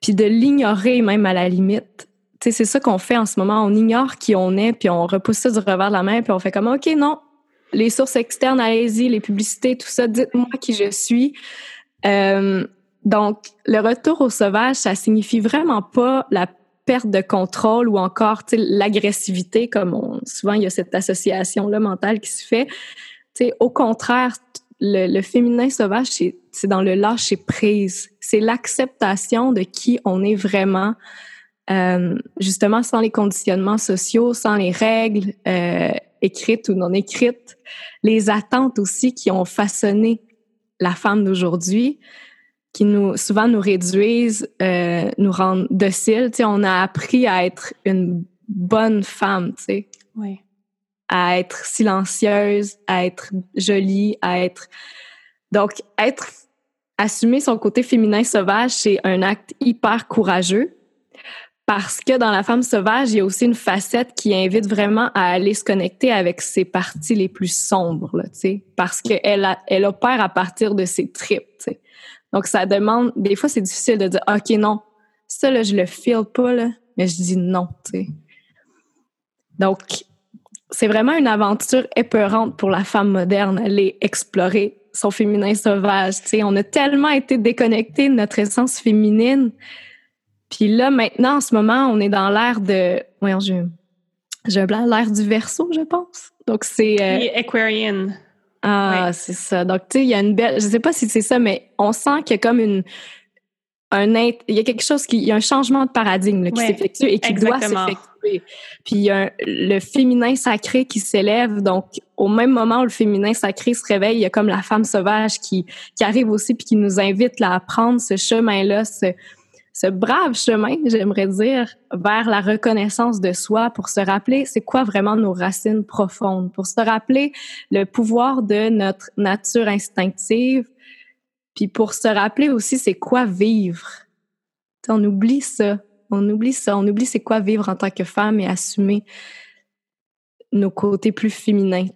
puis de l'ignorer même à la limite c'est ça qu'on fait en ce moment. On ignore qui on est, puis on repousse ça du revers de la main, puis on fait comme OK, non, les sources externes, allez-y, les publicités, tout ça, dites-moi qui je suis. Euh, donc, le retour au sauvage, ça signifie vraiment pas la perte de contrôle ou encore l'agressivité, comme on, souvent il y a cette association-là mentale qui se fait. sais, au contraire, le, le, féminin sauvage, c'est dans le lâcher prise. C'est l'acceptation de qui on est vraiment, euh, justement sans les conditionnements sociaux, sans les règles euh, écrites ou non écrites, les attentes aussi qui ont façonné la femme d'aujourd'hui. qui nous souvent nous réduisent, euh, nous rendent dociles. Tu sais, on a appris à être une bonne femme, tu sais. Oui. À être silencieuse, à être jolie, à être... Donc, être... Assumer son côté féminin sauvage, c'est un acte hyper courageux parce que dans la femme sauvage, il y a aussi une facette qui invite vraiment à aller se connecter avec ses parties les plus sombres, là, parce qu'elle elle opère à partir de ses tripes. Donc, ça demande, des fois, c'est difficile de dire, OK, non, ça, là, je le feel pas, là, mais je dis non. Donc, c'est vraiment une aventure épeurante pour la femme moderne, aller explorer son féminin sauvage, tu sais. On a tellement été déconnectés de notre essence féminine. Puis là, maintenant, en ce moment, on est dans l'ère de... Voyons, j'ai j'ai un blanc, l'ère du verso, je pense. Donc, c'est... Euh... Aquarian. Ah, c'est ça. Donc, tu sais, il y a une belle. Je sais pas si c'est ça, mais on sent qu'il y a comme une. Un, il y a quelque chose qui. Il y a un changement de paradigme qui s'effectue et qui doit s'effectuer. Puis il y a le féminin sacré qui s'élève. Donc, au même moment où le féminin sacré se réveille, il y a comme la femme sauvage qui, qui arrive aussi puis qui nous invite là, à prendre ce chemin-là, ce, ce brave chemin, j'aimerais dire, vers la reconnaissance de soi pour se rappeler c'est quoi vraiment nos racines profondes, pour se rappeler le pouvoir de notre nature instinctive, puis pour se rappeler aussi c'est quoi vivre. on oublie ça, on oublie ça, on oublie c'est quoi vivre en tant que femme et assumer nos côtés plus féminins,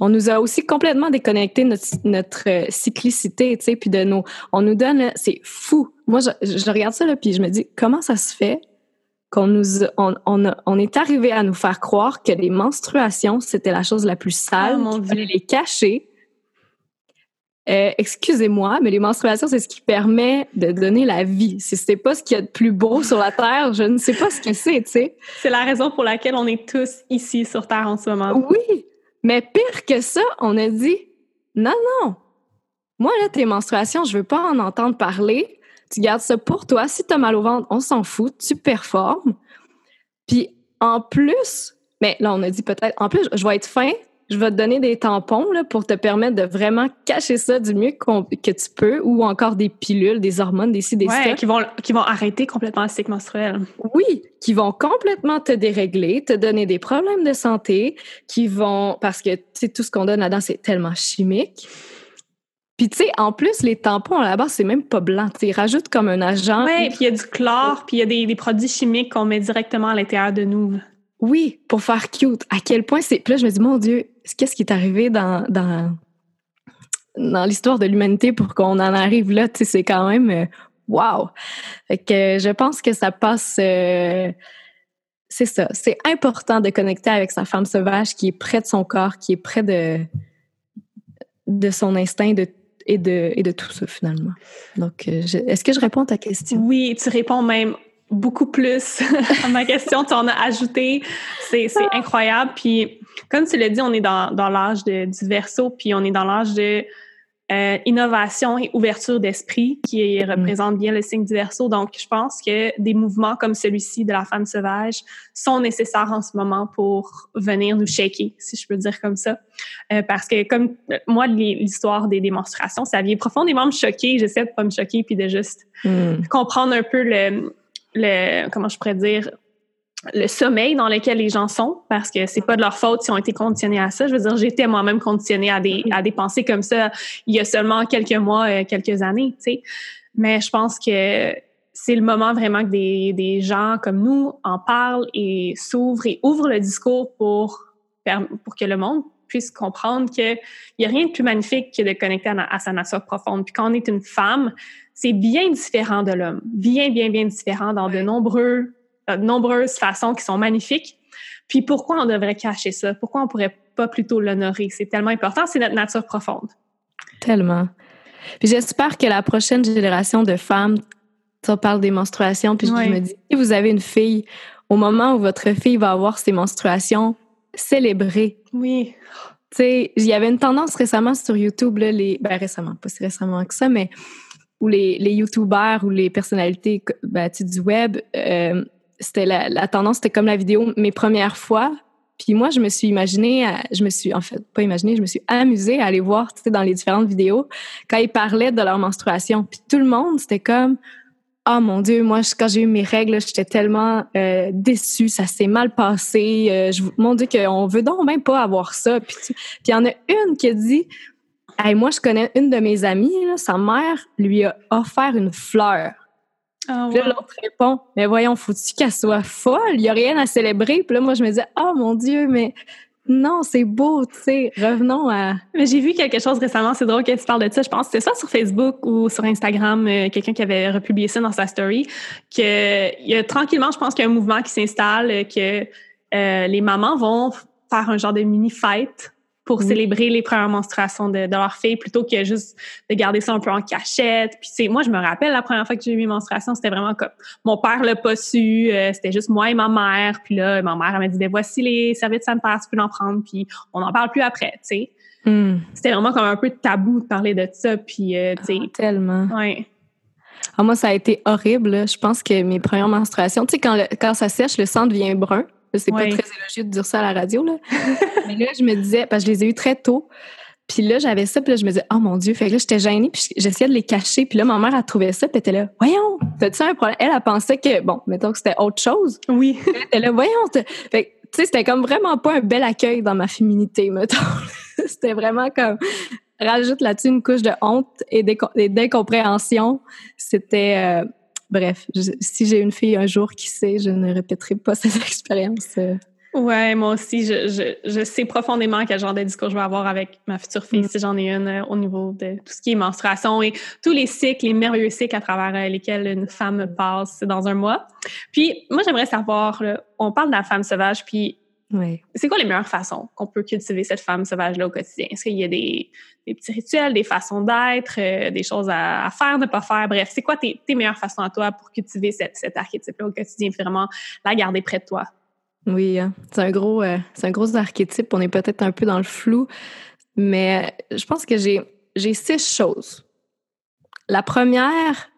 on nous a aussi complètement déconnecté notre, notre euh, cyclicité, tu sais, puis de nos, on nous donne, c'est fou. Moi, je, je, regarde ça là, puis je me dis comment ça se fait qu'on nous, on, on, on, est arrivé à nous faire croire que les menstruations c'était la chose la plus sale, oh, fallait les cacher? Euh, excusez-moi, mais les menstruations, c'est ce qui permet de donner la vie. Si c'était pas ce qu'il y a de plus beau sur la Terre, je ne sais pas ce que c'est, tu sais. C'est la raison pour laquelle on est tous ici sur Terre en ce moment. Oui, mais pire que ça, on a dit non, non. Moi, là, tes menstruations, je veux pas en entendre parler. Tu gardes ça pour toi. Si tu as mal au ventre, on s'en fout. Tu performes. Puis en plus, mais là, on a dit peut-être, en plus, je vais être fin, je vais te donner des tampons là, pour te permettre de vraiment cacher ça du mieux que tu peux, ou encore des pilules, des hormones, des ci, des ouais, qui vont, qui vont arrêter complètement le cycle menstruel. Oui, qui vont complètement te dérégler, te donner des problèmes de santé, qui vont, parce que tout ce qu'on donne là-dedans, c'est tellement chimique. Puis, tu sais, en plus, les tampons, là-bas, c'est même pas blanc. Ils rajoutent comme un agent. Oui, puis il y a du chlore, puis il y a des, des produits chimiques qu'on met directement à l'intérieur de nous. Oui, pour faire cute. À quel point c'est. Puis là, je me dis, mon Dieu, qu'est-ce qui est arrivé dans, dans, dans l'histoire de l'humanité pour qu'on en arrive là? Tu sais, c'est quand même. Euh, wow! Fait que je pense que ça passe. Euh, c'est ça. C'est important de connecter avec sa femme sauvage qui est près de son corps, qui est près de, de son instinct et, de, et de tout ça, finalement. Donc, euh, est-ce que je réponds à ta question? Oui, tu réponds même beaucoup plus à ma question. tu en as ajouté. C'est incroyable. Puis, comme tu l'as dit, on est dans, dans l'âge du verso, puis on est dans l'âge de euh, innovation et ouverture d'esprit qui mm. représente bien le signe du verso. Donc, je pense que des mouvements comme celui-ci de la femme sauvage sont nécessaires en ce moment pour venir nous shaker, si je peux dire comme ça. Euh, parce que comme euh, moi, l'histoire des démonstrations, ça vient profondément me choquer. J'essaie de pas me choquer puis de juste mm. comprendre un peu le, le comment je pourrais dire le sommeil dans lequel les gens sont parce que c'est pas de leur faute s'ils ont été conditionnés à ça. Je veux dire, j'étais moi-même conditionnée à des à des pensées comme ça il y a seulement quelques mois, euh, quelques années, tu sais. Mais je pense que c'est le moment vraiment que des, des gens comme nous en parlent et s'ouvrent et ouvrent le discours pour pour que le monde puisse comprendre qu'il n'y a rien de plus magnifique que de connecter à, à, sa nature profonde. Puis quand on est une femme, c'est bien différent de l'homme, bien, bien, bien différent dans de nombreux, euh, nombreuses façons qui sont magnifiques. Puis pourquoi on devrait cacher ça? Pourquoi on pourrait pas plutôt l'honorer? C'est tellement important, c'est notre nature profonde. Tellement. Puis j'espère que la prochaine génération de femmes, tu parles des menstruations, puis je me dis, si vous avez une fille, au moment où votre fille va avoir ses menstruations, célébrez. Oui. Tu sais, il y avait une tendance récemment sur YouTube, là, les, ben récemment, pas si récemment que ça, mais ou les, les YouTubers ou les personnalités ben, du web, euh, c'était la, la, tendance, c'était comme la vidéo Mes premières fois. Puis moi, je me suis imaginée, je me suis, en fait, pas imaginée, je me suis amusée à aller voir, tu sais, dans les différentes vidéos, quand ils parlaient de leur menstruation. Puis tout le monde, c'était comme, oh mon Dieu, moi, quand j'ai eu mes règles, j'étais tellement euh, déçue, ça s'est mal passé. Euh, je, mon Dieu, qu'on veut donc même pas avoir ça. Puis il y en a une qui a dit, hey, moi, je connais une de mes amies, sa mère lui a offert une fleur. Oh, puis là, l'autre répond, mais voyons, faut-tu qu'elle soit folle? Il n'y a rien à célébrer. Puis là, moi, je me disais, oh mon Dieu, mais non, c'est beau, tu sais. Revenons à. Mais j'ai vu quelque chose récemment, c'est drôle que tu parles de ça. Je pense que c'était ça sur Facebook ou sur Instagram, euh, quelqu'un qui avait republié ça dans sa story, que il y a tranquillement, je pense qu'il y a un mouvement qui s'installe, que euh, les mamans vont faire un genre de mini pour célébrer les premières menstruations de, leur fille plutôt que juste de garder ça un peu en cachette. Puis c'est moi je me rappelle la première fois que j'ai eu mes menstruations, c'était vraiment comme mon père l'a pas su, euh, c'était juste moi et ma mère. Puis là ma mère elle m'a dit ben voici les serviettes sanitaires, tu peux en prendre puis on n'en parle plus après, tu sais. Hmm. C'était vraiment comme un peu tabou de parler de ça puis euh, tu sais ah, tellement. Ouais. Ah, moi, ça a été horrible. Je pense que mes premières menstruations, tu sais, quand, quand ça sèche, le sang devient brun. C'est pas très élogieux de dire ça à la radio, là. Mais là, je me disais, parce que je les ai eus très tôt. Puis là, j'avais ça, puis là, je me disais, oh mon Dieu. Fait que là, j'étais gênée, puis j'essayais de les cacher. Puis là, ma mère a trouvé ça, puis elle était là, voyons, t'as-tu un problème? Elle, a pensé que, bon, mettons que c'était autre chose. Oui. Elle était là, voyons. Fait que, tu sais, c'était comme vraiment pas un bel accueil dans ma féminité, mettons. c'était vraiment comme, rajoute là-dessus une couche de honte et d'incompréhension. C'était, euh, bref, si j'ai une fille un jour qui sait, je ne répéterai pas cette expérience. Euh. Ouais, moi aussi, je, je, sais profondément quel genre de discours je vais avoir avec ma future fille mm. si j'en ai une euh, au niveau de tout ce qui est menstruation et tous les cycles, les merveilleux cycles à travers euh, lesquels une femme passe dans un mois. Puis moi, j'aimerais savoir, on parle de la femme sauvage, puis c'est quoi les meilleures façons qu'on peut cultiver cette femme sauvage-là au quotidien? Est-ce qu'il y a des, petits rituels, des façons d'être, euh, des choses à, faire, ne pas faire? Bref, c'est quoi tes, meilleures façons à toi pour cultiver cette, cet archétype-là au quotidien, vraiment la garder près de toi? Oui, hein. c'est un gros, euh, c'est un gros archétype. On est peut-être un peu dans le flou, mais je pense que j'ai, j'ai six choses. La première,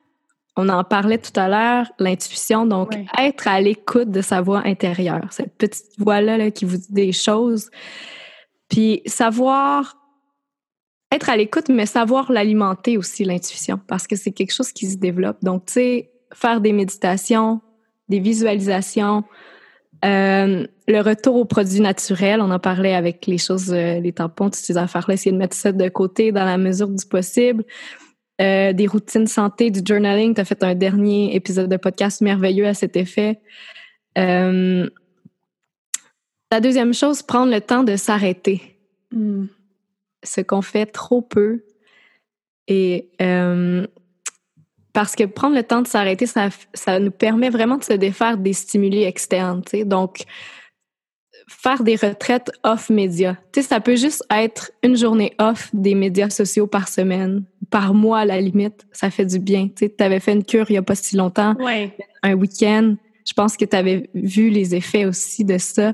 on en parlait tout à l'heure, l'intuition, donc être à l'écoute de sa voix intérieure, cette petite voix-là qui vous dit des choses. Puis savoir être à l'écoute, mais savoir l'alimenter aussi, l'intuition, parce que c'est quelque chose qui se développe. Donc, tu sais, faire des méditations, des visualisations, euh, le retour aux produits naturels, on en parlait avec les choses, euh, les tampons, toutes ces affaires-là, essayer de mettre ça de côté dans la mesure du possible. Euh, des routines santé, du journaling. Tu as fait un dernier épisode de podcast merveilleux à cet effet. Euh, la deuxième chose, prendre le temps de s'arrêter. Hmm. Ce qu'on fait trop peu. Et euh, parce que prendre le temps de s'arrêter, ça, ça nous permet vraiment de se défaire des stimuli externes. Donc, faire des retraites off médias. Tu sais, ça peut juste être une journée off des médias sociaux par semaine, par mois à la limite. Ça fait du bien. Tu sais, avais fait une cure il n'y a pas si longtemps, un week-end. Je pense que tu avais vu les effets aussi de ça.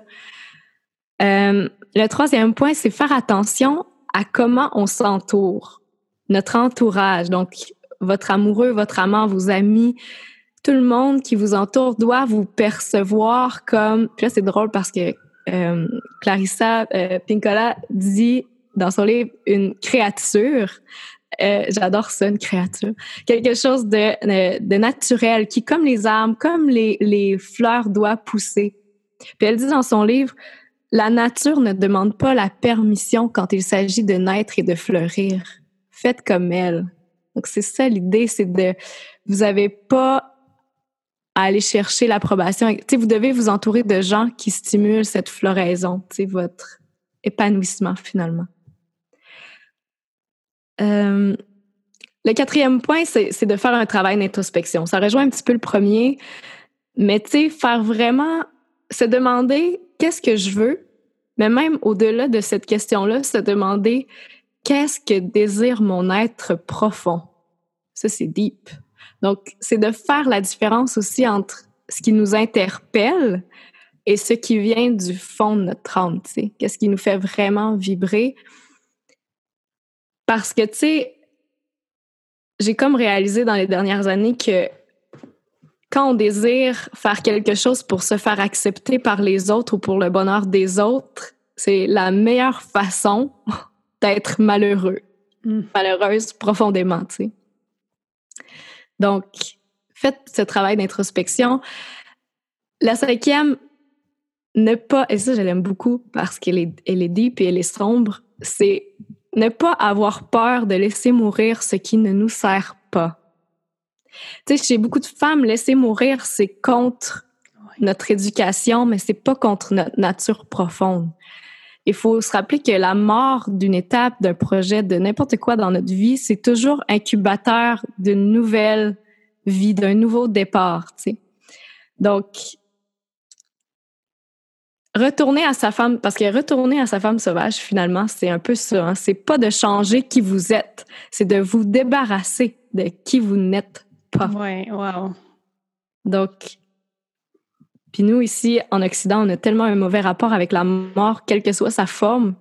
Euh, le troisième point, c'est faire attention à comment on s'entoure. Notre entourage, donc votre amoureux, votre amant, vos amis, tout le monde qui vous entoure doit vous percevoir comme. Puis là, c'est drôle parce que euh, Clarissa euh, Pincola dit dans son livre une créature. Euh, j'adore ça, une créature. Quelque chose de, de, naturel qui, comme les arbres, comme les, les fleurs, doit pousser. Puis elle dit dans son livre, la nature ne demande pas la permission quand il s'agit de naître et de fleurir. Faites comme elle. Donc c'est ça l'idée, c'est de, vous avez pas à aller chercher l'approbation. Vous devez vous entourer de gens qui stimulent cette floraison, votre épanouissement finalement. Euh, le quatrième point, c'est de faire un travail d'introspection. Ça rejoint un petit peu le premier, mais faire vraiment se demander qu'est-ce que je veux, mais même au-delà de cette question-là, se demander qu'est-ce que désire mon être profond. Ça, c'est deep. Donc, c'est de faire la différence aussi entre ce qui nous interpelle et ce qui vient du fond de notre âme, tu sais. Qu'est-ce qui nous fait vraiment vibrer? Parce que, tu sais, j'ai comme réalisé dans les dernières années que quand on désire faire quelque chose pour se faire accepter par les autres ou pour le bonheur des autres, c'est la meilleure façon d'être malheureux, mm. malheureuse profondément, tu sais. Donc, faites ce travail d'introspection. La cinquième, ne pas, et ça je l'aime beaucoup parce qu'elle est, elle est deep et elle est sombre, c'est ne pas avoir peur de laisser mourir ce qui ne nous sert pas. Tu sais, chez beaucoup de femmes, laisser mourir, c'est contre notre éducation, mais c'est pas contre notre nature profonde. Il faut se rappeler que la mort d'une étape, d'un projet, de n'importe quoi dans notre vie, c'est toujours incubateur d'une nouvelle vie, d'un nouveau départ, tu sais. Donc, retourner à sa femme, parce que retourner à sa femme sauvage, finalement, c'est un peu ça. Hein? C'est pas de changer qui vous êtes, c'est de vous débarrasser de qui vous n'êtes pas. Ouais, wow. Donc, puis nous, ici, en Occident, on a tellement un mauvais rapport avec la mort, quelle que soit sa forme.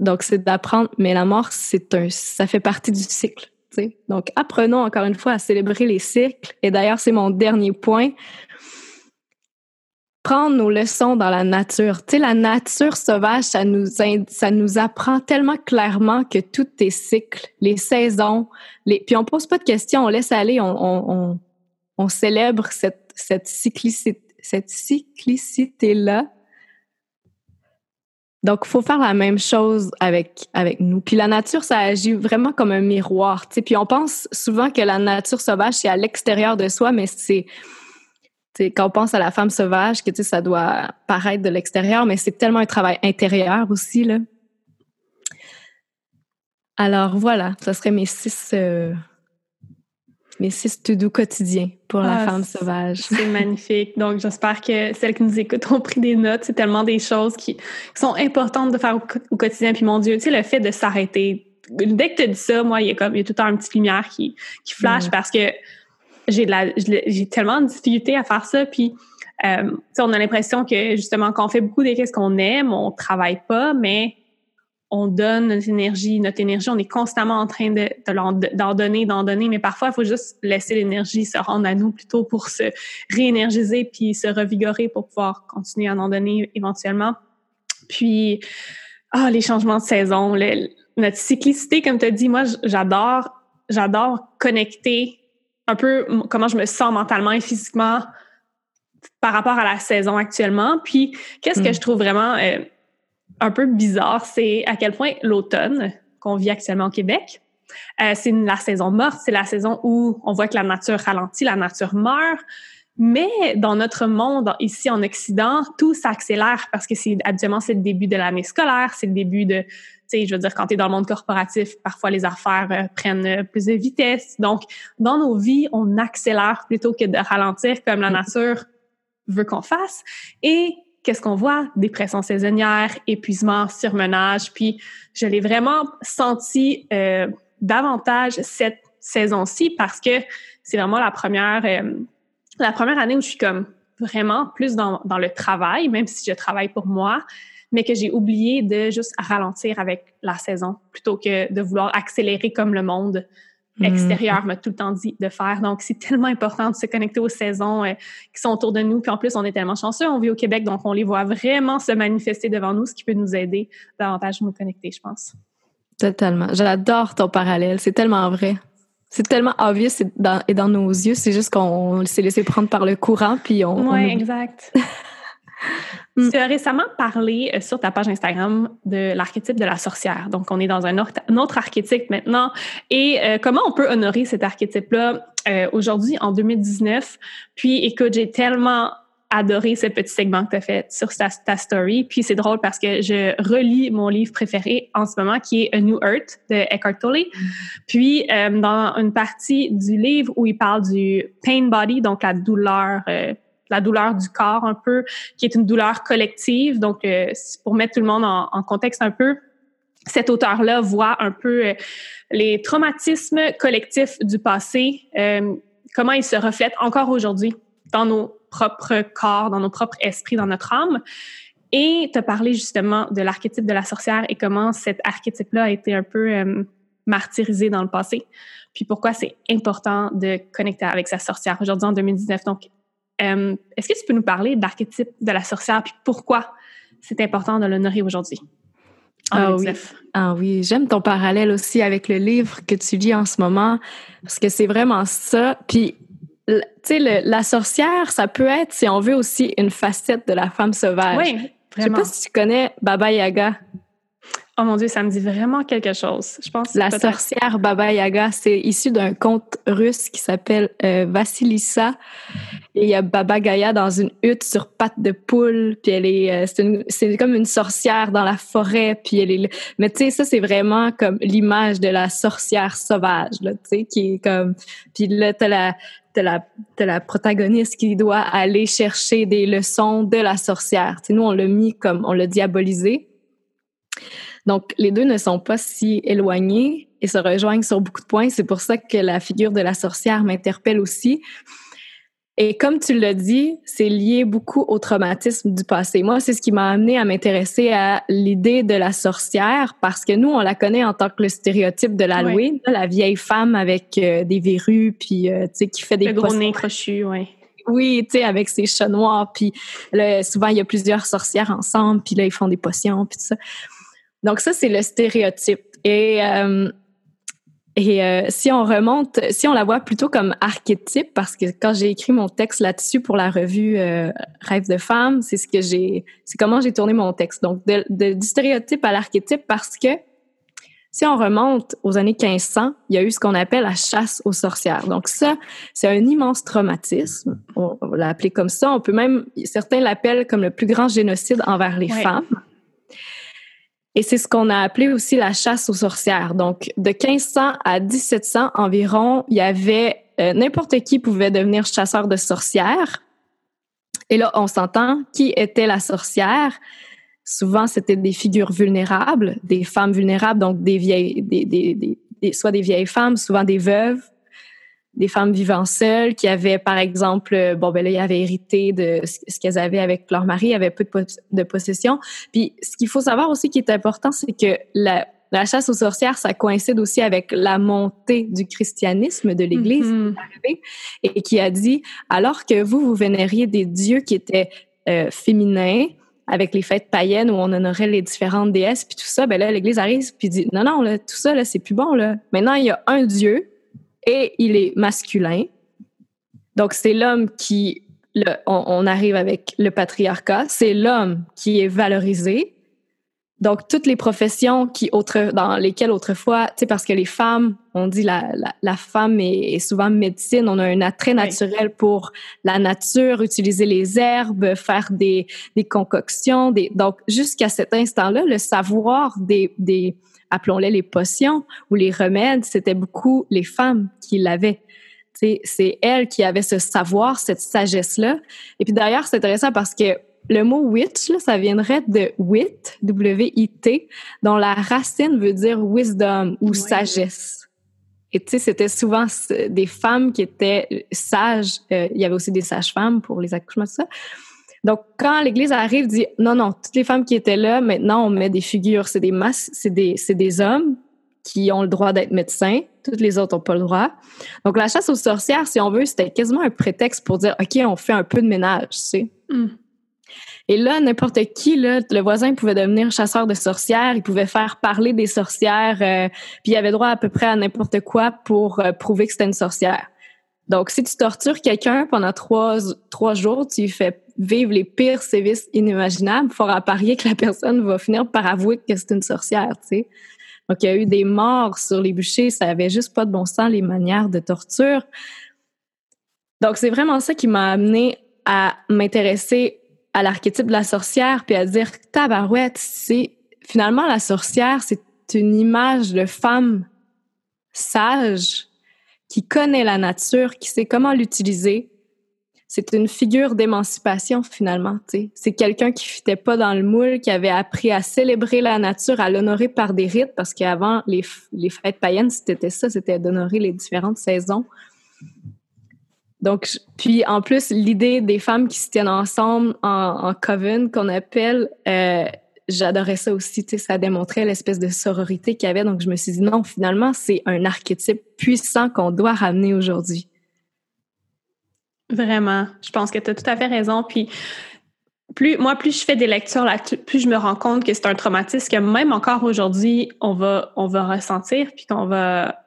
Donc, c'est d'apprendre, mais la mort, c'est un, ça fait partie du cycle. sais. Donc, apprenons encore une fois à célébrer les cycles. Et d'ailleurs, c'est mon dernier point prendre nos leçons dans la nature. Tu sais, la nature sauvage, ça nous, ça nous apprend tellement clairement que tout est cycle, les saisons, les... puis on pose pas de questions, on laisse aller, on, on, on, célèbre cette, cette cyclicité, cette cyclicité-là. Donc, il faut faire la même chose avec, nous. Puis la nature, ça agit vraiment comme un miroir. Puis on pense souvent que la nature sauvage, c'est à l'extérieur de soi, mais c'est quand on pense à la femme sauvage, que ça doit paraître de l'extérieur, mais c'est tellement un travail intérieur aussi. Alors voilà, ce serait mes six, euh, mes six to-do quotidiens pour la ah, femme sauvage. C'est magnifique. Donc j'espère que celles qui nous écoutent ont pris des notes. C'est tellement des choses qui, sont importantes de faire au, quotidien. Puis mon Dieu, tu sais, le fait de s'arrêter. Dès que tu dis ça, moi, il y a comme il y a tout le temps une petite lumière qui, qui flash parce que j'ai j'ai tellement de difficulté à faire ça. Puis, euh, on a l'impression que justement, quand on fait beaucoup des ce qu'on aime, on travaille pas, mais on donne notre énergie, notre énergie, on est constamment en train de, d'en donner, d'en donner, mais parfois, il faut juste laisser l'énergie se rendre à nous plutôt pour se réénergiser puis se revigorer pour pouvoir continuer à en donner éventuellement. Puis, ah, les changements de saison, notre cyclicité, comme tu as dit, moi, j'adore, j'adore connecter un peu comment je me sens mentalement et physiquement par rapport à la saison actuellement. Puis, qu'est-ce que hmm. je trouve vraiment euh, un peu bizarre, c'est à quel point l'automne qu'on vit actuellement au Québec, euh, c'est la saison morte, c'est la saison où on voit que la nature ralentit, la nature meurt. Mais dans notre monde, ici en Occident, tout s'accélère parce que c'est habituellement c'est le début de l'année scolaire, c'est le début de sais, je veux dire, quand tu es dans le monde corporatif, parfois les affaires euh, prennent euh, plus de vitesse. Donc, dans nos vies, on accélère plutôt que de ralentir comme la nature veut qu'on fasse. Et qu'est-ce qu'on voit? Dépression saisonnière, épuisement, surmenage. Puis, je l'ai vraiment senti euh, davantage cette saison-ci parce que c'est vraiment la première, la première année où je suis comme vraiment plus dans, le travail, même si je travaille pour moi mais que j'ai oublié de juste ralentir avec la saison plutôt que de vouloir accélérer comme le monde. Extérieur m'a tout le temps dit de faire. Donc, c'est tellement important de se connecter aux saisons euh, qui sont autour de nous. Puis en plus, on est tellement chanceux, on vit au Québec, donc on les voit vraiment se manifester devant nous, ce qui peut nous aider davantage à nous connecter, je pense. Totalement. J'adore ton parallèle. C'est tellement vrai. C'est tellement obvious et dans, nos yeux. C'est juste qu'on s'est laissé prendre par le courant, puis on... Oui, exact. Mm. Tu as récemment parlé euh, sur ta page Instagram de l'archétype de la sorcière. Donc, on est dans un autre, archétype maintenant. Et euh, comment on peut honorer cet archétype-là euh, aujourd'hui, en 2019? Puis, écoute, j'ai tellement adoré ce petit segment que tu as fait sur ta, story. Puis c'est drôle parce que je relis mon livre préféré en ce moment qui est A New Earth de Eckhart Tolle. Mm. Puis dans une partie du livre où il parle du pain body, donc la douleur la douleur du corps un peu, qui est une douleur collective. Donc, euh, pour mettre tout le monde en, contexte un peu, cet auteur-là voit un peu euh, les traumatismes collectifs du passé, euh, comment ils se reflètent encore aujourd'hui dans nos propres corps, dans nos propres esprits, dans notre âme. Et te parler justement de l'archétype de la sorcière et comment cet archétype-là a été un peu martyrisée dans le passé, puis pourquoi c'est important de connecter avec sa sorcière aujourd'hui en 2019. Donc, euh, est-ce que tu peux nous parler de l'archétype de la sorcière, puis pourquoi c'est important de l'honorer aujourd'hui? Ah oui. ah oui, j'aime ton parallèle aussi avec le livre que tu lis en ce moment, parce que c'est vraiment ça. Puis, tu sais, la sorcière, ça peut être, si on veut, aussi une facette de la femme sauvage. Oui, vraiment. Je sais pas si tu connais Baba Yaga. Oh mon Dieu, ça me dit vraiment quelque chose. Je pense. La sorcière Baba Yaga, c'est issu d'un conte russe qui s'appelle euh, Vasilissa. Et il y a Baba Gaya dans une hutte sur pattes de poule. Puis elle est, euh, c'est comme une sorcière dans la forêt. Puis elle est, mais tu sais, ça c'est vraiment comme l'image de la sorcière sauvage, tu sais, qui est comme. Puis là, t'as la, la, la protagoniste qui doit aller chercher des leçons de la sorcière. Tu sais, nous, on l'a mis comme, on l'a diabolisé. Donc, les deux ne sont pas si éloignés et se rejoignent sur beaucoup de points. C'est pour ça que la figure de la sorcière m'interpelle aussi. Et comme tu l'as dit, c'est lié beaucoup au traumatisme du passé. Moi, c'est ce qui m'a amené à m'intéresser à l'idée de la sorcière parce que nous, on la connaît en tant que le stéréotype de l'Halloween, la vieille femme avec euh, des verrues puis euh, tu sais qui fait des le gros nez crochu, ouais. Oui, tu sais avec ses chats noirs puis souvent il y a plusieurs sorcières ensemble puis là ils font des potions puis tout ça. Donc ça, c'est le stéréotype. Et, euh, et euh, si on remonte, si on la voit plutôt comme archétype, parce que quand j'ai écrit mon texte là-dessus pour la revue euh, Rêve de femme, c'est ce que j'ai, c'est comment j'ai tourné mon texte. Donc de, du stéréotype à l'archétype, parce que si on remonte aux années 1500, il y a eu ce qu'on appelle la chasse aux sorcières. Donc ça, c'est un immense traumatisme. On, l'a appelé comme ça. On peut même, certains l'appellent comme le plus grand génocide envers les femmes. Et c'est ce qu'on a appelé aussi la chasse aux sorcières. Donc, de 1500 à 1700 environ, il y avait euh, n'importe qui pouvait devenir chasseur de sorcières. Et là, on s'entend qui était la sorcière? Souvent, c'était des figures vulnérables, des femmes vulnérables, donc des vieilles, des, des, des, soit des vieilles femmes, souvent des veuves, des femmes vivant seules qui avaient, par exemple, euh, bon, ben là, ils avaient hérité de ce qu'elles avaient avec leur mari, avaient peu de, possession. Puis, ce qu'il faut savoir aussi qui est important, c'est que la, la, chasse aux sorcières, ça coïncide aussi avec la montée du christianisme de l'Église mm-hmm. et qui a dit, alors que vous, vous vénériez des dieux qui étaient euh, féminins, avec les fêtes païennes où on honorait les différentes déesses puis tout ça, ben là l'Église arrive puis dit non non là, tout ça là c'est plus bon là. Maintenant il y a un Dieu et il est masculin. Donc, c'est l'homme qui, on, arrive avec le patriarcat, c'est l'homme qui est valorisé. Donc, toutes les professions qui, autre, dans lesquelles autrefois, tu sais, parce que les femmes, on dit la, la, femme est, souvent médecine, on a un attrait naturel pour la nature, utiliser les herbes, faire des, des concoctions. Des, donc, jusqu'à cet instant-là, le savoir des, des, appelons-les les potions ou les remèdes, c'était beaucoup les femmes qui l'avaient. C'est elles qui avaient ce savoir, cette sagesse-là. Et puis d'ailleurs, c'est intéressant parce que le mot witch, là, ça viendrait de wit, W-I-T, dont la racine veut dire wisdom ou sagesse. Et tu sais, c'était souvent des femmes qui étaient sages. Euh, il y avait aussi des sages-femmes pour les accouchements, tout ça. Donc, quand l'Église arrive, dit non, non, toutes les femmes qui étaient là, maintenant, on met des figures, c'est des masses, c'est des, c'est des hommes qui ont le droit d'être médecins, toutes les autres n'ont pas le droit. Donc, la chasse aux sorcières, si on veut, c'était quasiment un prétexte pour dire OK, on fait un peu de ménage, tu sais. Mm. Et là, n'importe qui, là, le voisin pouvait devenir chasseur de sorcières, il pouvait faire parler des sorcières, euh, puis il avait droit à peu près à n'importe quoi pour euh, prouver que c'était une sorcière. Donc, si tu tortures quelqu'un pendant trois, trois jours, tu fais vivre les pires sévices inimaginables, fort à parier que la personne va finir par avouer que c'est une sorcière, tu sais. Donc, il y a eu des morts sur les bûchers, ça avait juste pas de bon sens, les manières de torture. Donc, c'est vraiment ça qui m'a amené à m'intéresser à l'archétype de la sorcière, puis à dire, tabarouette, c'est finalement la sorcière, c'est une image de femme sage qui connaît la nature, qui sait comment l'utiliser. C'est une figure d'émancipation finalement. C'est quelqu'un qui fitait pas dans le moule, qui avait appris à célébrer la nature, à l'honorer par des rites, parce qu'avant, les, les fêtes païennes, c'était ça, c'était d'honorer les différentes saisons. Donc, puis en plus, l'idée des femmes qui se tiennent ensemble en, en coven, qu'on appelle, euh, j'adorais ça aussi, ça démontrait l'espèce de sororité qu'il y avait. Donc, je me suis dit, non, finalement, c'est un archétype puissant qu'on doit ramener aujourd'hui. Vraiment. Je pense que tu as tout à fait raison. Puis, plus, moi, plus je fais des lectures là plus je me rends compte que c'est un traumatisme que même encore aujourd'hui, on va, on va ressentir, puis qu'on va,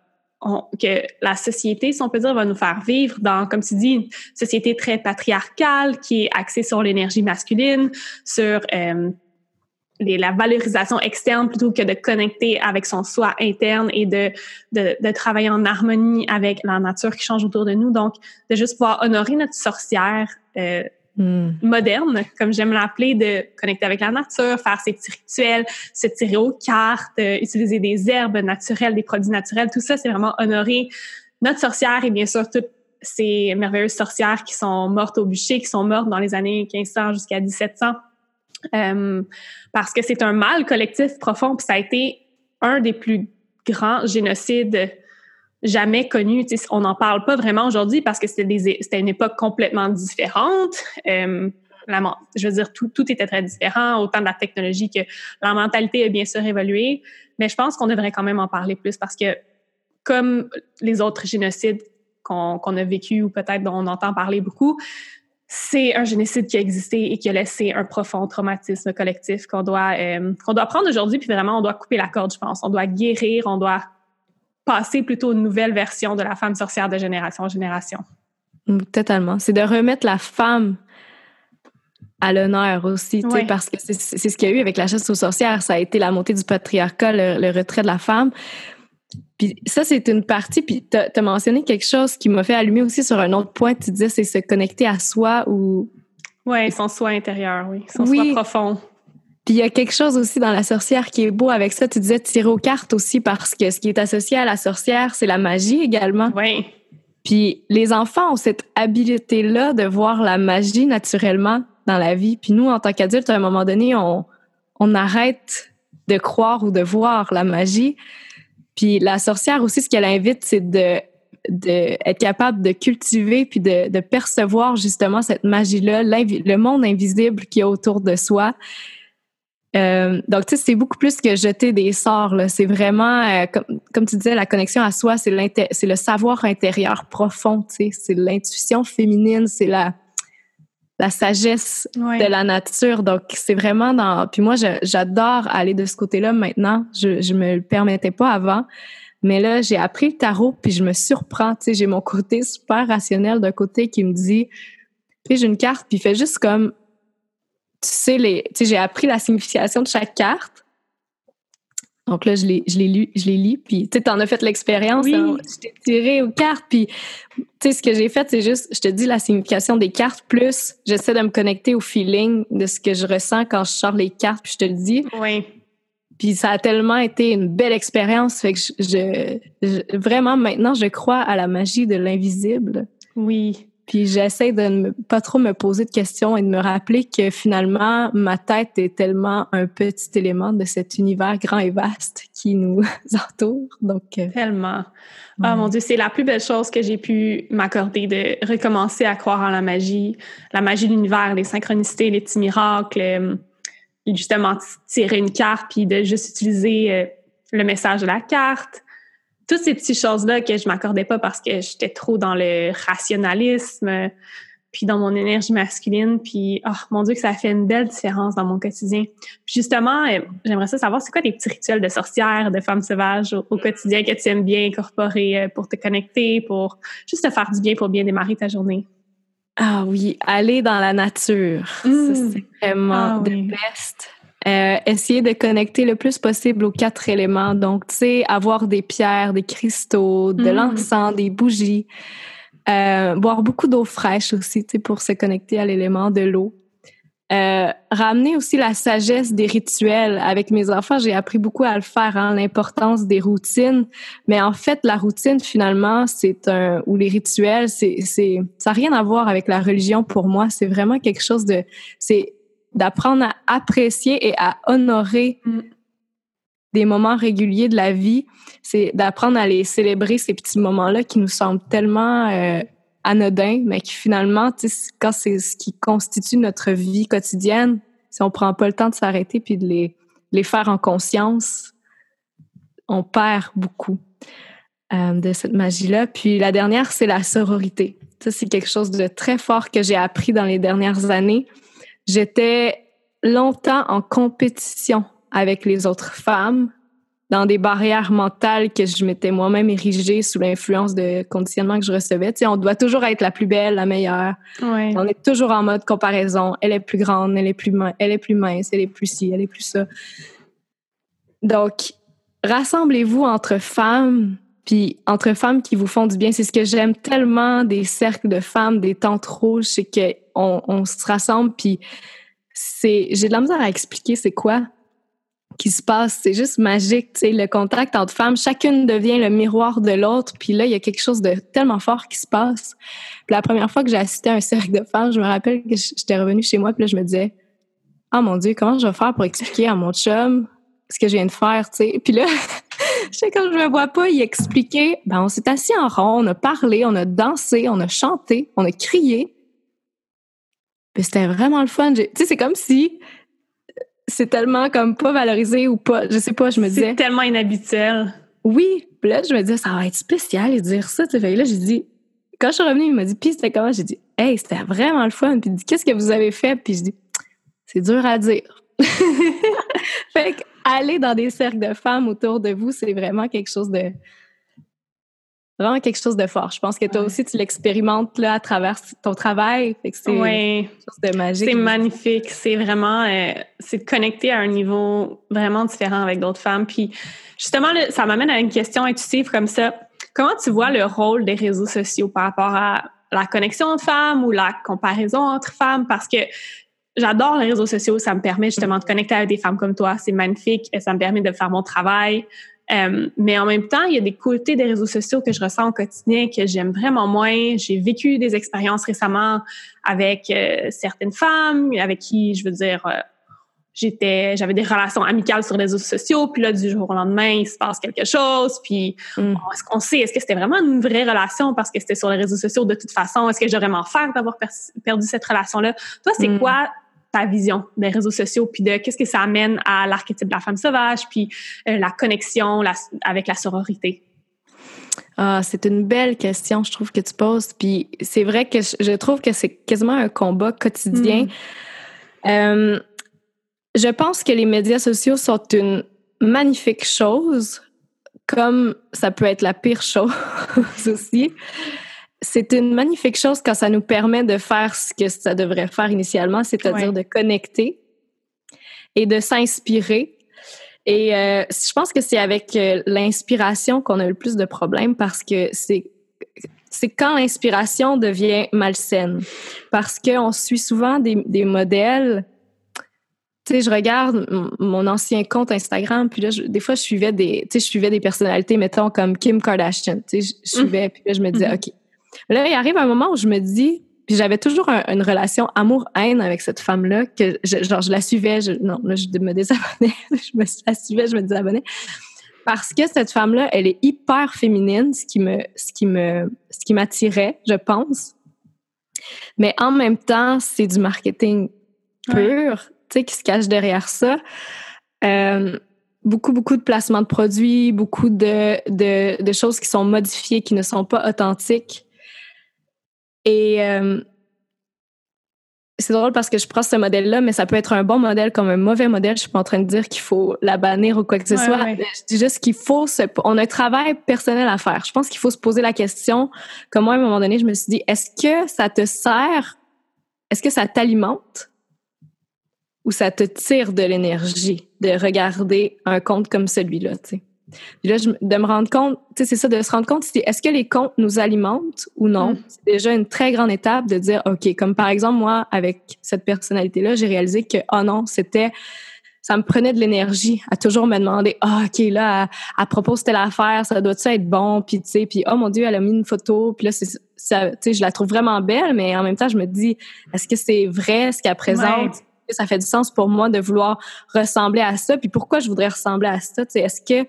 que la société, si on peut dire, va nous faire vivre dans, comme tu dis, une société très patriarcale qui est axée sur l'énergie masculine, sur euh, la valorisation externe plutôt que de connecter avec son soi interne et de, de, de, travailler en harmonie avec la nature qui change autour de nous. Donc, de juste pouvoir honorer notre sorcière euh, hmm. moderne, comme j'aime l'appeler, de connecter avec la nature, faire ses petits rituels, se tirer aux cartes, euh, utiliser des herbes naturelles, des produits naturels, tout ça, c'est vraiment honorer notre sorcière et bien sûr toutes ces merveilleuses sorcières qui sont mortes au bûcher, qui sont mortes dans les années 1500 jusqu'à 1700 euh, parce que c'est un mal collectif profond, puis ça a été un des plus grands génocides jamais connus. on n'en parle pas vraiment aujourd'hui parce que c'était une époque complètement différente. Euh, la, je veux dire, tout, tout était très différent, autant de la technologie que la mentalité a bien sûr évolué. Mais je pense qu'on devrait quand même en parler plus parce que, comme les autres génocides qu'on a vécu ou peut-être dont on entend parler beaucoup, c'est un génocide qui a existé et qui a laissé un profond traumatisme collectif qu'on doit, euh, qu'on doit prendre aujourd'hui, puis vraiment, on doit couper la corde, je pense. On doit guérir, on doit passer plutôt une nouvelle version de la femme sorcière de génération en génération. Totalement. C'est de remettre la femme à l'honneur aussi, parce que c'est ce qu'il y a eu avec la chasse aux sorcières. Ça a été la montée du patriarcat, le retrait de la femme. Puis ça, c'est une partie. Puis tu as, mentionné quelque chose qui m'a fait allumer aussi sur un autre point. Tu disais, c'est se connecter à soi ou. Oui, son soi intérieur, oui. Son soi profond. Puis il y a quelque chose aussi dans la sorcière qui est beau avec ça. Tu disais tirer aux cartes aussi parce que ce qui est associé à la sorcière, c'est la magie également. Oui. Puis les enfants ont cette habilité-là de voir la magie naturellement dans la vie. Puis nous, en tant qu'adultes, à un moment donné, on, on arrête de croire ou de voir la magie. Puis la sorcière aussi, ce qu'elle invite, c'est de, de capable de cultiver puis de, de percevoir justement cette magie-là, le monde invisible qui est autour de soi. Euh, donc, tu sais, c'est beaucoup plus que jeter des sorts. C'est vraiment, euh, comme, comme, tu disais, la connexion à soi, c'est le savoir intérieur profond. Tu sais, c'est l'intuition féminine, c'est la, la sagesse de la nature. Donc, c'est vraiment dans... Puis moi, j'adore aller de ce côté-là maintenant. Je, je me le permettais pas avant. Mais là, j'ai appris le tarot, puis je me surprends. Tu sais, j'ai mon côté super rationnel d'un côté qui me dit, j'ai une carte, puis fais juste comme... Tu sais, les, tu sais, j'ai appris la signification de chaque carte. Donc là, je l'ai, je l'ai lu, je l'ai lu, puis tu sais, t'en as fait l'expérience. Hein. je t'ai tiré aux cartes, puis tu sais, ce que j'ai fait, c'est juste, je te dis la signification des cartes, plus j'essaie de me connecter au feeling de ce que je ressens quand je sors les cartes, puis je te le dis. Oui. Puis ça a tellement été une belle expérience, fait que je, vraiment maintenant, je crois à la magie de l'invisible. Oui. Puis j'essaie de ne pas trop me poser de questions et de me rappeler que finalement, ma tête est tellement un petit élément de cet univers grand et vaste qui nous entoure. Donc, euh, tellement. Oh mon Dieu, c'est la plus belle chose que j'ai pu m'accorder de recommencer à croire en la magie, la magie de l'univers, les synchronicités, les petits miracles, euh, justement tirer une carte puis de juste utiliser euh, le message de la carte toutes ces petites choses-là que je m'accordais pas parce que j'étais trop dans le rationalisme, puis dans mon énergie masculine, puis oh mon Dieu que ça fait une belle différence dans mon quotidien. Puis justement, euh, j'aimerais ça savoir, c'est quoi tes petits rituels de sorcière, de femme sauvage au, quotidien que tu aimes bien incorporer euh, pour te connecter, pour juste te faire du bien pour bien démarrer ta journée? Ah oui, aller dans la nature. Mmh. c'est vraiment le ah best. Euh, essayer de connecter le plus possible aux quatre éléments. Donc, tu sais, avoir des pierres, des cristaux, de mm. l'encens, des bougies. Euh, boire beaucoup d'eau fraîche aussi, tu sais, pour se connecter à l'élément de l'eau. Euh, ramener aussi la sagesse des rituels. Avec mes enfants, j'ai appris beaucoup à le faire, hein, l'importance des routines. Mais en fait, la routine, finalement, c'est un... ou les rituels, c'est... ça n'a rien à voir avec la religion pour moi. C'est vraiment quelque chose de... c'est d'apprendre à apprécier et à honorer mm. des moments réguliers de la vie. C'est d'apprendre à les célébrer, ces petits moments-là qui nous semblent tellement euh, anodins, mais qui finalement, quand c'est ce qui constitue notre vie quotidienne, si on prend pas le temps de s'arrêter puis de les, les faire en conscience, on perd beaucoup euh, de cette magie-là. Puis la dernière, c'est la sororité. Ça, c'est quelque chose de très fort que j'ai appris dans les dernières années. J'étais longtemps en compétition avec les autres femmes dans des barrières mentales que je m'étais moi-même érigée sous l'influence de conditionnement que je recevais. Tu sais, on doit toujours être la plus belle, la meilleure. On est toujours en mode comparaison. Elle est plus grande, elle est plus, elle est plus mince, elle est plus ci, elle est plus ça. Donc, rassemblez-vous entre femmes, puis entre femmes qui vous font du bien. C'est ce que j'aime tellement des cercles de femmes, des tentes rouges, c'est qu'on on se rassemble, puis c'est, j'ai de la misère à expliquer c'est quoi qui se passe. C'est juste magique, tu sais, le contact entre femmes. Chacune devient le miroir de l'autre. Puis là, il y a quelque chose de tellement fort qui se passe. Puis la première fois que j'ai assisté à un cercle de femmes, je me rappelle que j'étais revenue chez moi, puis là, je me disais, oh mon Dieu, comment je vais faire pour expliquer à mon chum ce que je viens de faire, tu sais. Puis là, je sais quand je me vois pas y expliquer, ben on s'est assis en rond, on a parlé, on a dansé, on a chanté, on a crié. Puis c'était vraiment le fun. Tu sais, c'est comme si c'est tellement comme pas valorisé ou pas. Je sais pas, je me disais. C'est tellement inhabituel. Oui. Puis là, je me disais, ça va être spécial de dire ça. Fait là, j'ai dit, quand je suis revenue, il m'a dit, puis c'était comment? J'ai dit, hey, c'était vraiment le fun. Puis il dit, qu'est-ce que vous avez fait? Puis je dis, c'est dur à dire. fait aller dans des cercles de femmes autour de vous, c'est vraiment quelque chose de, vraiment quelque chose de fort. Je pense que toi aussi, tu l'expérimentes là à travers ton travail. c'est quelque chose de magique. C'est magnifique. C'est vraiment, euh, c'est de connecter à un niveau vraiment différent avec d'autres femmes. Puis justement, ça m'amène à une question intuitive comme ça. Comment tu vois le rôle des réseaux sociaux par rapport à la connexion entre femmes ou la comparaison entre femmes? Parce que j'adore les réseaux sociaux. Ça me permet justement de connecter avec des femmes comme toi. C'est magnifique. Et ça me permet de faire mon travail. Euh, mais en même temps, il y a des côtés des réseaux sociaux que je ressens au quotidien que j'aime vraiment moins. J'ai vécu des expériences récemment avec euh, certaines femmes, avec qui, je veux dire, euh, j'étais, j'avais des relations amicales sur les réseaux sociaux, puis là, du jour au lendemain, il se passe quelque chose, puis mm. est-ce qu'on sait, est-ce que c'était vraiment une vraie relation parce que c'était sur les réseaux sociaux de toute façon? Est-ce que j'aurais m'en faire d'avoir perdu cette relation-là? Toi, c'est mm. quoi ta vision des réseaux sociaux, puis de qu'est-ce que ça amène à l'archétype de la femme sauvage, puis euh, la connexion avec la sororité? Ah, c'est une belle question, je trouve, que tu poses. Puis c'est vrai que je, trouve que c'est quasiment un combat quotidien. Hmm. Euh, je pense que les médias sociaux sont une magnifique chose, comme ça peut être la pire chose aussi c'est une magnifique chose quand ça nous permet de faire ce que ça devrait faire initialement, c'est-à-dire de connecter et de s'inspirer. Et euh, je pense que c'est avec euh, l'inspiration qu'on a le plus de problèmes parce que c'est c'est quand l'inspiration devient malsaine. Parce qu'on suit souvent des, des modèles. Tu sais, je regarde mon ancien compte Instagram, puis là, des fois, je suivais des, tu sais, je suivais des personnalités, mettons, comme Kim Kardashian. Tu sais, je, suivais, puis là, je me disais, mm-hmm. OK, Là, il arrive un moment où je me dis, puis j'avais toujours une relation amour-haine avec cette femme-là, que je, genre, je la suivais, je, non, là, je me désabonnais, je me la suivais, je me désabonnais. Parce que cette femme-là, elle est hyper féminine, ce qui me, ce qui me, ce qui m'attirait, je pense. Mais en même temps, c'est du marketing pur, qui se cache derrière ça. Euh, beaucoup, beaucoup de placements de produits, beaucoup de, de, de, choses qui sont modifiées, qui ne sont pas authentiques. Et euh, c'est drôle parce que je prends ce modèle-là, mais ça peut être un bon modèle comme un mauvais modèle. Je suis pas en train de dire qu'il faut la bannir ou quoi que ce soit. Je dis juste qu'il faut se, on a un travail personnel à faire. Je pense qu'il faut se poser la question. Comme moi, à un moment donné, je me suis dit, est-ce que ça te sert? Est-ce que ça t'alimente? Ou ça te tire de l'énergie de regarder un compte comme celui-là, tu sais? là, de me rendre compte, tu sais, c'est ça, de se rendre compte, est-ce que les comptes nous alimentent ou non? Mm. C'est déjà une très grande étape de dire, OK, comme par exemple, moi, avec cette personnalité-là, j'ai réalisé que, oh non, c'était, ça me prenait de l'énergie à toujours me demander, ah, OK, là, à, propos de telle affaire, ça doit ça être bon? Puis, tu sais, puis, oh mon Dieu, elle a mis une photo, puis là, c'est, ça, tu sais, je la trouve vraiment belle, mais en même temps, je me dis, est-ce que c'est vrai ce qu'elle présente? Ça fait du sens pour moi de vouloir ressembler à ça. Puis pourquoi je voudrais ressembler à ça? Est-ce que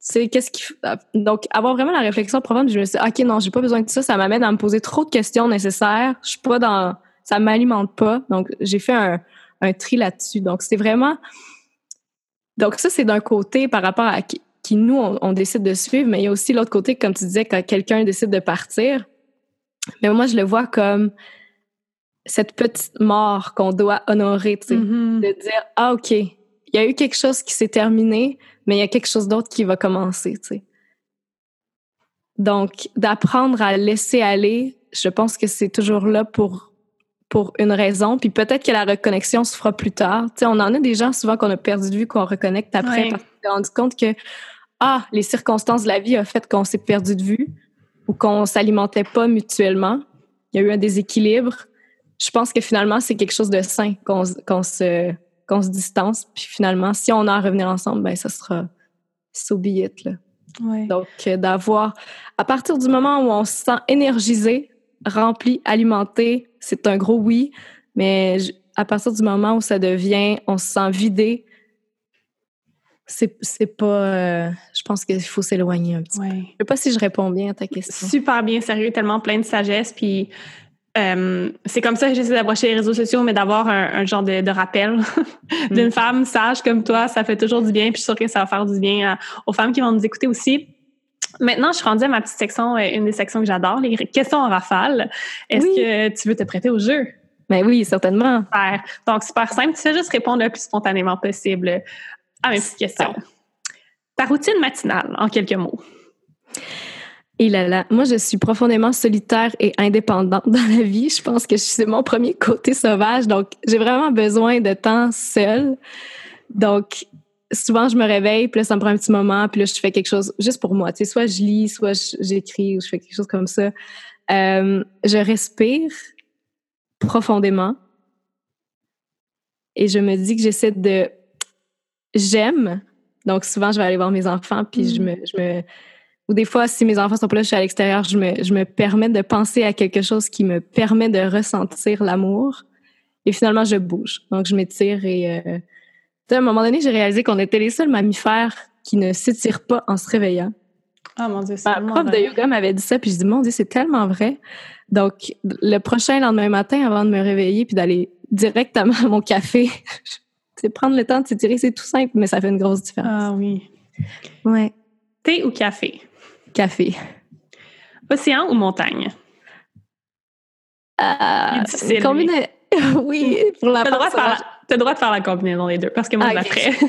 c'est qu'est-ce qui ah, donc avoir vraiment la réflexion profonde je me suis dit, ok non j'ai pas besoin de ça ça m'amène à me poser trop de questions nécessaires je suis pas dans ça m'alimente pas donc j'ai fait un, un tri là-dessus. Donc, c'est vraiment... Donc, ça, c'est d'un côté par rapport à qui, nous, on, décide de suivre, mais il y a aussi l'autre côté, comme tu disais, quand quelqu'un décide de partir. Mais moi, je le vois comme cette petite mort qu'on doit honorer, tu sais, mm-hmm. de dire, ah, OK, il y a eu quelque chose qui s'est terminé, mais il y a quelque chose d'autre qui va commencer, tu sais. Donc, d'apprendre à laisser aller, je pense que c'est toujours là pour, pour une raison. Puis peut-être que la reconnexion se fera plus tard. Tu sais, on en a des gens souvent qu'on a perdu de vue, qu'on reconnecte après parce qu'on s'est rendu compte que, ah, les circonstances de la vie ont fait qu'on s'est perdu de vue ou qu'on s'alimentait pas mutuellement. Il y a eu un déséquilibre. Je pense que finalement, c'est quelque chose de sain qu'on se, se distance. Puis finalement, si on a à revenir ensemble, ben ça sera so be it, là. Donc, euh, d'avoir, à partir du moment où on se sent énergisé, rempli, alimenté, c'est un gros oui, mais à partir du moment où ça devient, on se sent vidé, c'est, c'est pas. Euh, je pense qu'il faut s'éloigner un petit peu. Je sais pas si je réponds bien à ta question. Super bien, sérieux, tellement plein de sagesse. Puis euh, c'est comme ça que j'essaie d'approcher les réseaux sociaux, mais d'avoir un, genre de, rappel d'une mm. femme sage comme toi, ça fait toujours du bien. Puis je suis sûre que ça va faire du bien aux femmes qui vont nous écouter aussi. Maintenant, je suis rendue à ma petite section, euh, une des sections que j'adore, les questions en rafale. Est-ce que tu veux te prêter au jeu? Ben oui, certainement. Super. Donc, super simple. Tu fais juste répondre le plus spontanément possible à mes petites questions. Ta routine matinale, en quelques mots. Et là là, moi je suis profondément solitaire et indépendante dans la vie. Je pense que c'est mon premier côté sauvage, donc j'ai vraiment besoin de temps seul. Donc souvent je me réveille, puis là ça me prend un petit moment, puis là je fais quelque chose juste pour moi. Tu sais, soit je lis, soit j'écris, ou je fais quelque chose comme ça. Euh, je respire profondément et je me dis que j'essaie de j'aime. Donc souvent je vais aller voir mes enfants, puis je mm. me je me ou des fois, si mes enfants sont pas là, je suis à l'extérieur, je me, je me permets de penser à quelque chose qui me permet de ressentir l'amour. Et finalement, je bouge. Donc, je m'étire et... Euh, à un moment donné, j'ai réalisé qu'on était les seuls mammifères qui ne s'étirent pas en se réveillant. Ah mon Dieu, c'est Ma prof de yoga m'avait dit ça, puis je dis, mon Dieu, c'est tellement vrai. Donc, le prochain lendemain matin, avant de me réveiller puis d'aller directement à mon café, c'est prendre le temps de s'étirer. C'est tout simple, mais ça fait une grosse différence. Ah oui. Ouais. Thé ou café? Café. Océan ou montagne? Euh, combina... oui, pour la Tu as, le droit de faire la combinaison des deux parce que moi, je la ferais.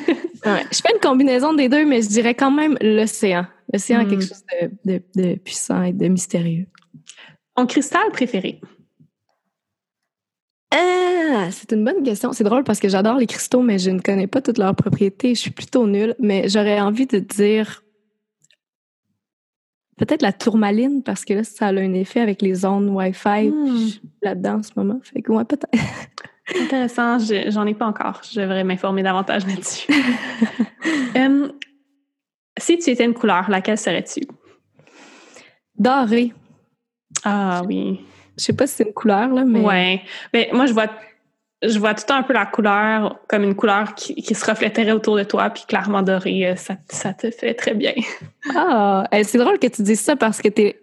Je fais une combinaison des deux, mais je dirais quand même l'océan. L'océan est quelque hmm. chose de, de, puissant et de mystérieux. Ton cristal préféré? Ah, c'est une bonne question. C'est drôle parce que j'adore les cristaux, mais je ne connais pas toutes leurs propriétés. Je suis plutôt nulle, mais j'aurais envie de dire Peut-être la tourmaline, parce que là, ça a un effet avec les ondes Wi-Fi hmm. là-dedans en ce moment. Fait que, ouais, peut-être. Intéressant. J'en ai pas encore. Je devrais m'informer davantage là-dessus. Hum, si tu étais une couleur, laquelle serais-tu? Doré. Ah oui. Je sais pas si c'est une couleur, là, mais. Ouais. Mais moi, je vois je vois tout un peu la couleur comme une couleur qui, se reflèterait autour de toi, puis clairement doré, euh, ça, ça te fait très bien. Ah, c'est drôle que tu dises ça parce que t'es.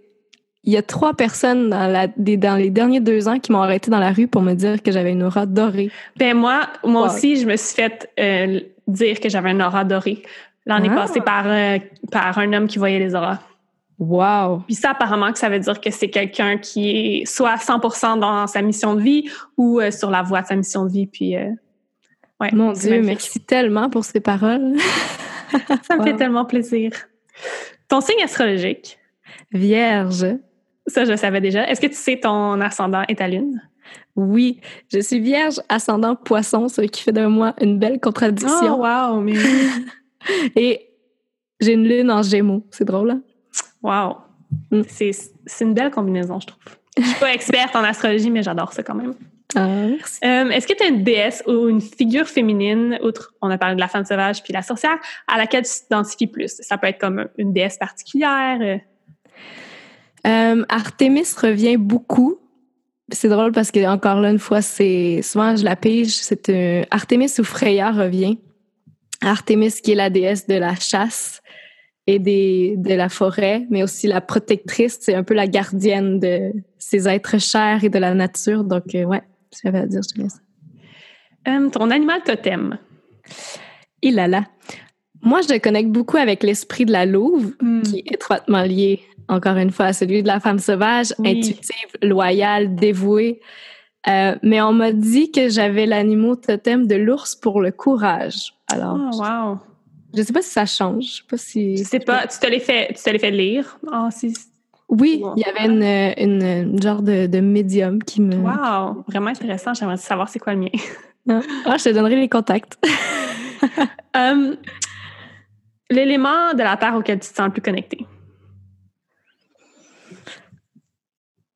Il y a trois personnes dans, la, dans les derniers deux ans qui m'ont arrêté dans la rue pour me dire que j'avais une aura dorée. Ben moi, moi aussi, je me suis fait euh, dire que j'avais une aura dorée l'année ah. passée par, euh, par un homme qui voyait les auras. Wow. Puis ça, apparemment, que ça veut dire que c'est quelqu'un qui est soit à 100% dans sa mission de vie ou euh, sur la voie de sa mission de vie. Puis, euh, ouais, Mon Dieu, merci tellement pour ces paroles. ça me fait tellement plaisir. Ton signe astrologique? Vierge. Ça, je le savais déjà. Est-ce que tu sais ton ascendant et ta lune? Oui, je suis vierge, ascendant poisson, ce qui fait de moi une belle contradiction. Oh, wow! Mais... et j'ai une lune en gémeaux. C'est drôle, hein? Wow! Mm. C'est une belle combinaison, je trouve. Je suis pas experte en astrologie, mais j'adore ça quand même. Ah, merci. Euh, est-ce que tu as une déesse ou une figure féminine, outre, on a parlé de la femme sauvage puis la sorcière, à laquelle tu t'identifies plus? Ça peut être comme une déesse particulière. Euh. Euh, Artemis revient beaucoup. C'est drôle parce que, encore là, une fois, c'est souvent je la pige. C'est Artemis ou Freya revient. Artemis qui est la déesse de la chasse et des, de la forêt, mais aussi la protectrice, c'est un peu la gardienne de ces êtres chers et de la nature. Donc, euh, ouais, j'avais à dire, je te laisse. Euh, ton animal totem? Il là là. Moi, je le connecte beaucoup avec l'esprit de la louve, Hmm. qui est étroitement lié, encore une fois, à celui de la femme sauvage, Oui. intuitive, loyale, dévouée. Euh, mais on m'a dit que j'avais l'animal totem de l'ours pour le courage. Alors, Oh, wow. Je sais pas si ça change. Je sais pas si. Je sais pas, tu te l'es fait, tu te l'es fait lire? Ah, si. Oui, il y avait une, une, une genre de, de médium qui me. Wow, vraiment intéressant. J'aimerais savoir c'est quoi le mien. Ah, je te donnerai les contacts. Euh, L'élément de la Terre auquel tu te sens le plus connecté?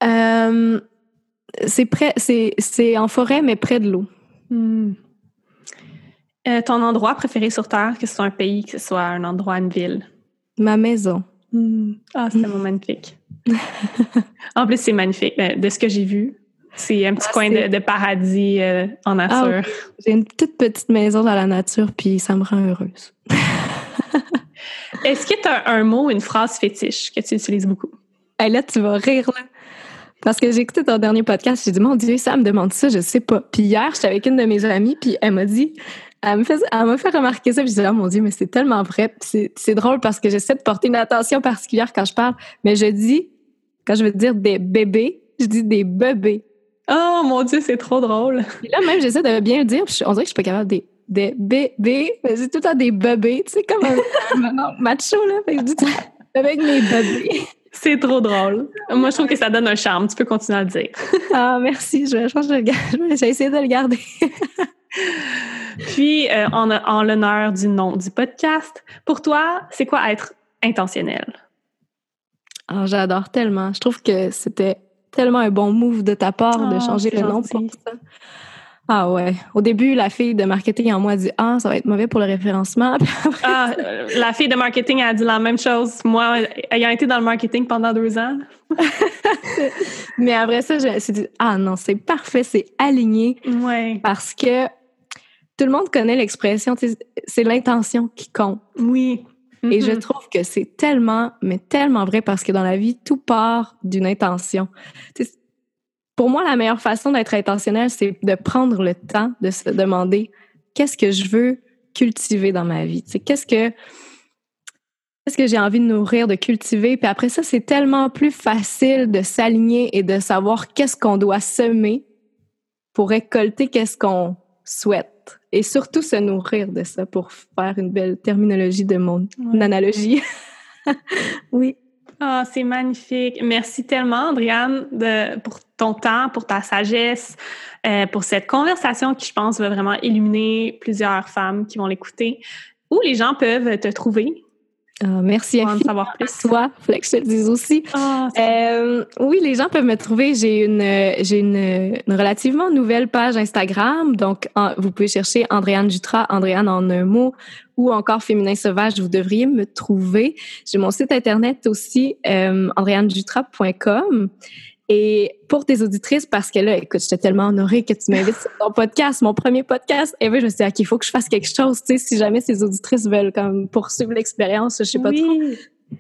Euh, c'est près, c'est, c'est en forêt, mais près de l'eau. Hmm. Euh, ton endroit préféré sur Terre, que ce soit un pays, que ce soit un endroit, une ville? Ma maison. Ah, c'est tellement magnifique. en plus, c'est magnifique. Ben, De ce que j'ai vu, c'est un petit Ah, coin de paradis euh, en Ah, nature. J'ai une toute petite maison dans la nature, puis ça me rend heureuse. Est-ce que tu as un mot, une phrase fétiche que tu utilises beaucoup? Hey, là, tu vas rire, là. Parce que j'ai écouté ton dernier podcast, j'ai dit, mon Dieu, ça me demande ça, je sais pas. Puis hier, j'étais avec une de mes amies, puis elle m'a dit, elle me fait, elle m'a fait remarquer ça, puis je dis, oh mon Dieu, mais c'est tellement vrai. C'est, c'est drôle parce que j'essaie de porter une attention particulière quand je parle, mais je dis, quand je veux dire des bébés, je dis des bébés. Oh mon Dieu, c'est trop drôle. Puis là, même, j'essaie de bien le dire, puis on dirait que je suis pas capable des, des bébés, mais c'est tout le temps des bébés, tu sais, comme un, macho, là. Fait que je dis avec mes bébés. C'est trop drôle. Moi, je trouve que ça donne un charme. Tu peux continuer à le dire. Ah, merci. Je, je pense que je vais essayer de le garder. Puis, euh, en, en l'honneur du nom du podcast, pour toi, c'est quoi être intentionnel? Ah, j'adore tellement. Je trouve que c'était tellement un bon move de ta part de Ah, changer le nom pour ça. Ah ouais. Au début, la fille de marketing en moi dit Ah, ça va être mauvais pour le référencement. Ah, la fille de marketing a dit la même chose. Moi, ayant été dans le marketing pendant deux ans, Mais après ça, je me suis dit Ah non, c'est parfait, c'est aligné ouais, parce que tout le monde connaît l'expression, c'est l'intention qui compte. oui. Et je Mhm. trouve que c'est tellement, mais tellement vrai parce que dans la vie, tout part d'une intention. Pour moi, la meilleure façon d'être intentionnel, c'est de prendre le temps de se demander qu'est-ce que je veux cultiver dans ma vie? Qu'est-ce que qu'est-ce que j'ai envie de nourrir, de cultiver? Puis après ça, c'est tellement plus facile de s'aligner et de savoir qu'est-ce qu'on doit semer pour récolter qu'est-ce qu'on souhaite. Et surtout se nourrir de ça pour faire une belle terminologie de mon Ouais. analogie. oui. Ah, c'est magnifique. Merci tellement, Andréane, de, pour ton temps, pour ta sagesse, euh, pour cette conversation qui, je pense, va vraiment illuminer plusieurs femmes qui vont l'écouter. Où les gens peuvent te trouver? Ah, merci infiniment savoir plus. à toi. Fallait que je te le dise aussi. C'est- Euh, oui, les gens peuvent me trouver. J'ai une, euh, j'ai une, une relativement nouvelle page Instagram. Donc, en- vous pouvez chercher Andréane Jutra, Andréane en un mot, ou encore Féminin Sauvage. Vous devriez me trouver. J'ai mon site internet aussi, euh. Et pour tes auditrices, parce que là, écoute, j'étais tellement honorée que tu m'invites sur ton podcast, mon premier podcast. Et oui, je me suis dit, OK, il faut que je fasse quelque chose, tu sais, si jamais ces auditrices veulent comme poursuivre l'expérience, je sais pas trop.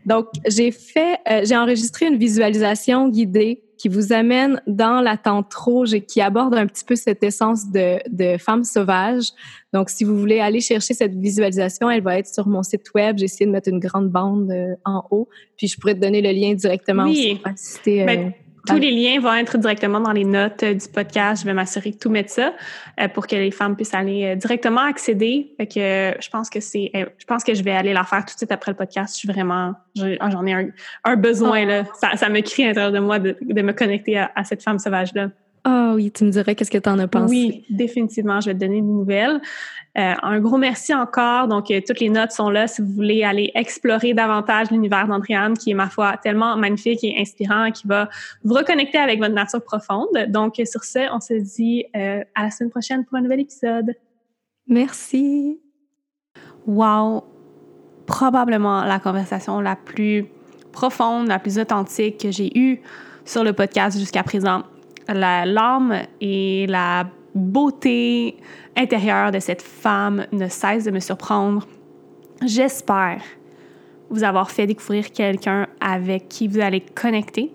Donc, j'ai fait, euh, j'ai enregistré une visualisation guidée qui vous amène dans la tente rouge et qui aborde un petit peu cette essence de, de femme sauvage. Donc, si vous voulez aller chercher cette visualisation, elle va être sur mon site web. J'ai essayé de mettre une grande bande euh, en haut, puis je pourrais te donner le lien directement Oui. aussi pour assister. euh, Ben, Tous les liens vont être directement dans les notes euh, du podcast. Je vais m'assurer de tout mettre ça euh, pour que les femmes puissent aller euh, directement accéder. Fait que je pense que c'est, je pense que je vais aller la faire tout de suite après le podcast. Je suis vraiment, ah, j'en ai un, un besoin là. Ça, ça me crie à l'intérieur de moi de, de me connecter à, à cette femme sauvage là. Ah oui, tu me dirais qu'est-ce que tu en as pensé? Oui, définitivement, je vais te donner des nouvelles. Euh, un gros merci encore. Donc, euh, toutes les notes sont là si vous voulez aller explorer davantage l'univers d'Andréane, qui est, ma foi, tellement magnifique et inspirant, qui va vous reconnecter avec votre nature profonde. Donc, euh, sur ce, on se dit euh, à la semaine prochaine pour un nouvel épisode. Merci. Wow! Probablement la conversation la plus profonde, la plus authentique que j'ai eue sur le podcast jusqu'à présent. L'âme et la beauté intérieure de cette femme ne cesse de me surprendre. J'espère vous avoir fait découvrir quelqu'un avec qui vous allez connecter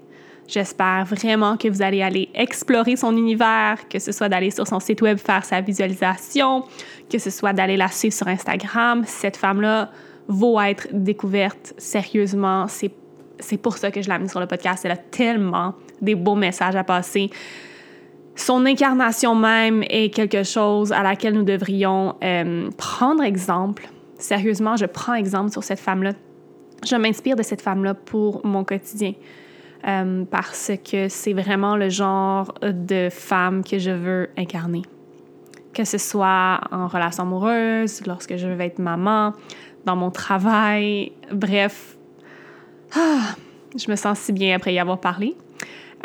J'espère vraiment que vous allez aller explorer son univers, que ce soit d'aller sur son site web faire sa visualisation, que ce soit d'aller la suivre sur Instagram. Cette femme-là vaut être découverte sérieusement. C'est, pour ça que je l'ai mise sur le podcast. Elle a tellement des beaux messages à passer. Son incarnation même est quelque chose à laquelle nous devrions euh, prendre exemple. Sérieusement, je prends exemple sur cette femme-là. Je m'inspire de cette femme-là pour mon quotidien. Euh, parce que c'est vraiment le genre de femme que je veux incarner. Que ce soit en relation amoureuse, lorsque je veux être maman, dans mon travail, bref. Ah, je me sens si bien après y avoir parlé.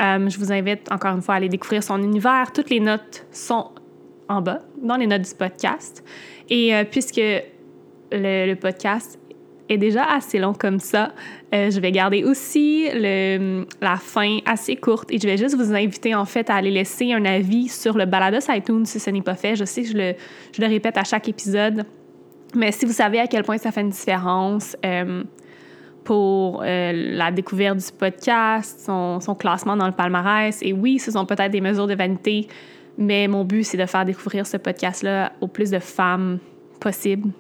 Euh, je vous invite encore une fois à aller découvrir son univers. Toutes les notes sont en bas, dans les notes du podcast. Et euh, puisque le, podcast est déjà assez long comme ça. Euh, je vais garder aussi la fin assez courte et je vais juste vous inviter en fait à aller laisser un avis sur le Balados iTunes si ce n'est pas fait. Je sais que je le, répète à chaque épisode, mais si vous savez à quel point ça fait une différence pour euh, la découverte du podcast, son, classement dans le palmarès, et oui, ce sont peut-être des mesures de vanité, mais mon but c'est de faire découvrir ce podcast-là au plus de femmes possible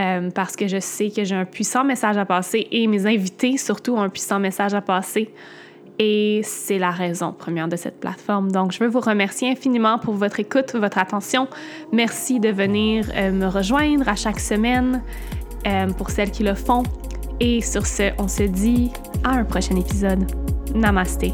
euh, parce que je sais que j'ai un puissant message à passer et mes invités surtout ont un puissant message à passer. Et c'est la raison première de cette plateforme. Donc, je veux vous remercier infiniment pour votre écoute, votre attention. Merci de venir euh, me rejoindre à chaque semaine pour celles qui le font. Et sur ce, on se dit à un prochain épisode. Namasté.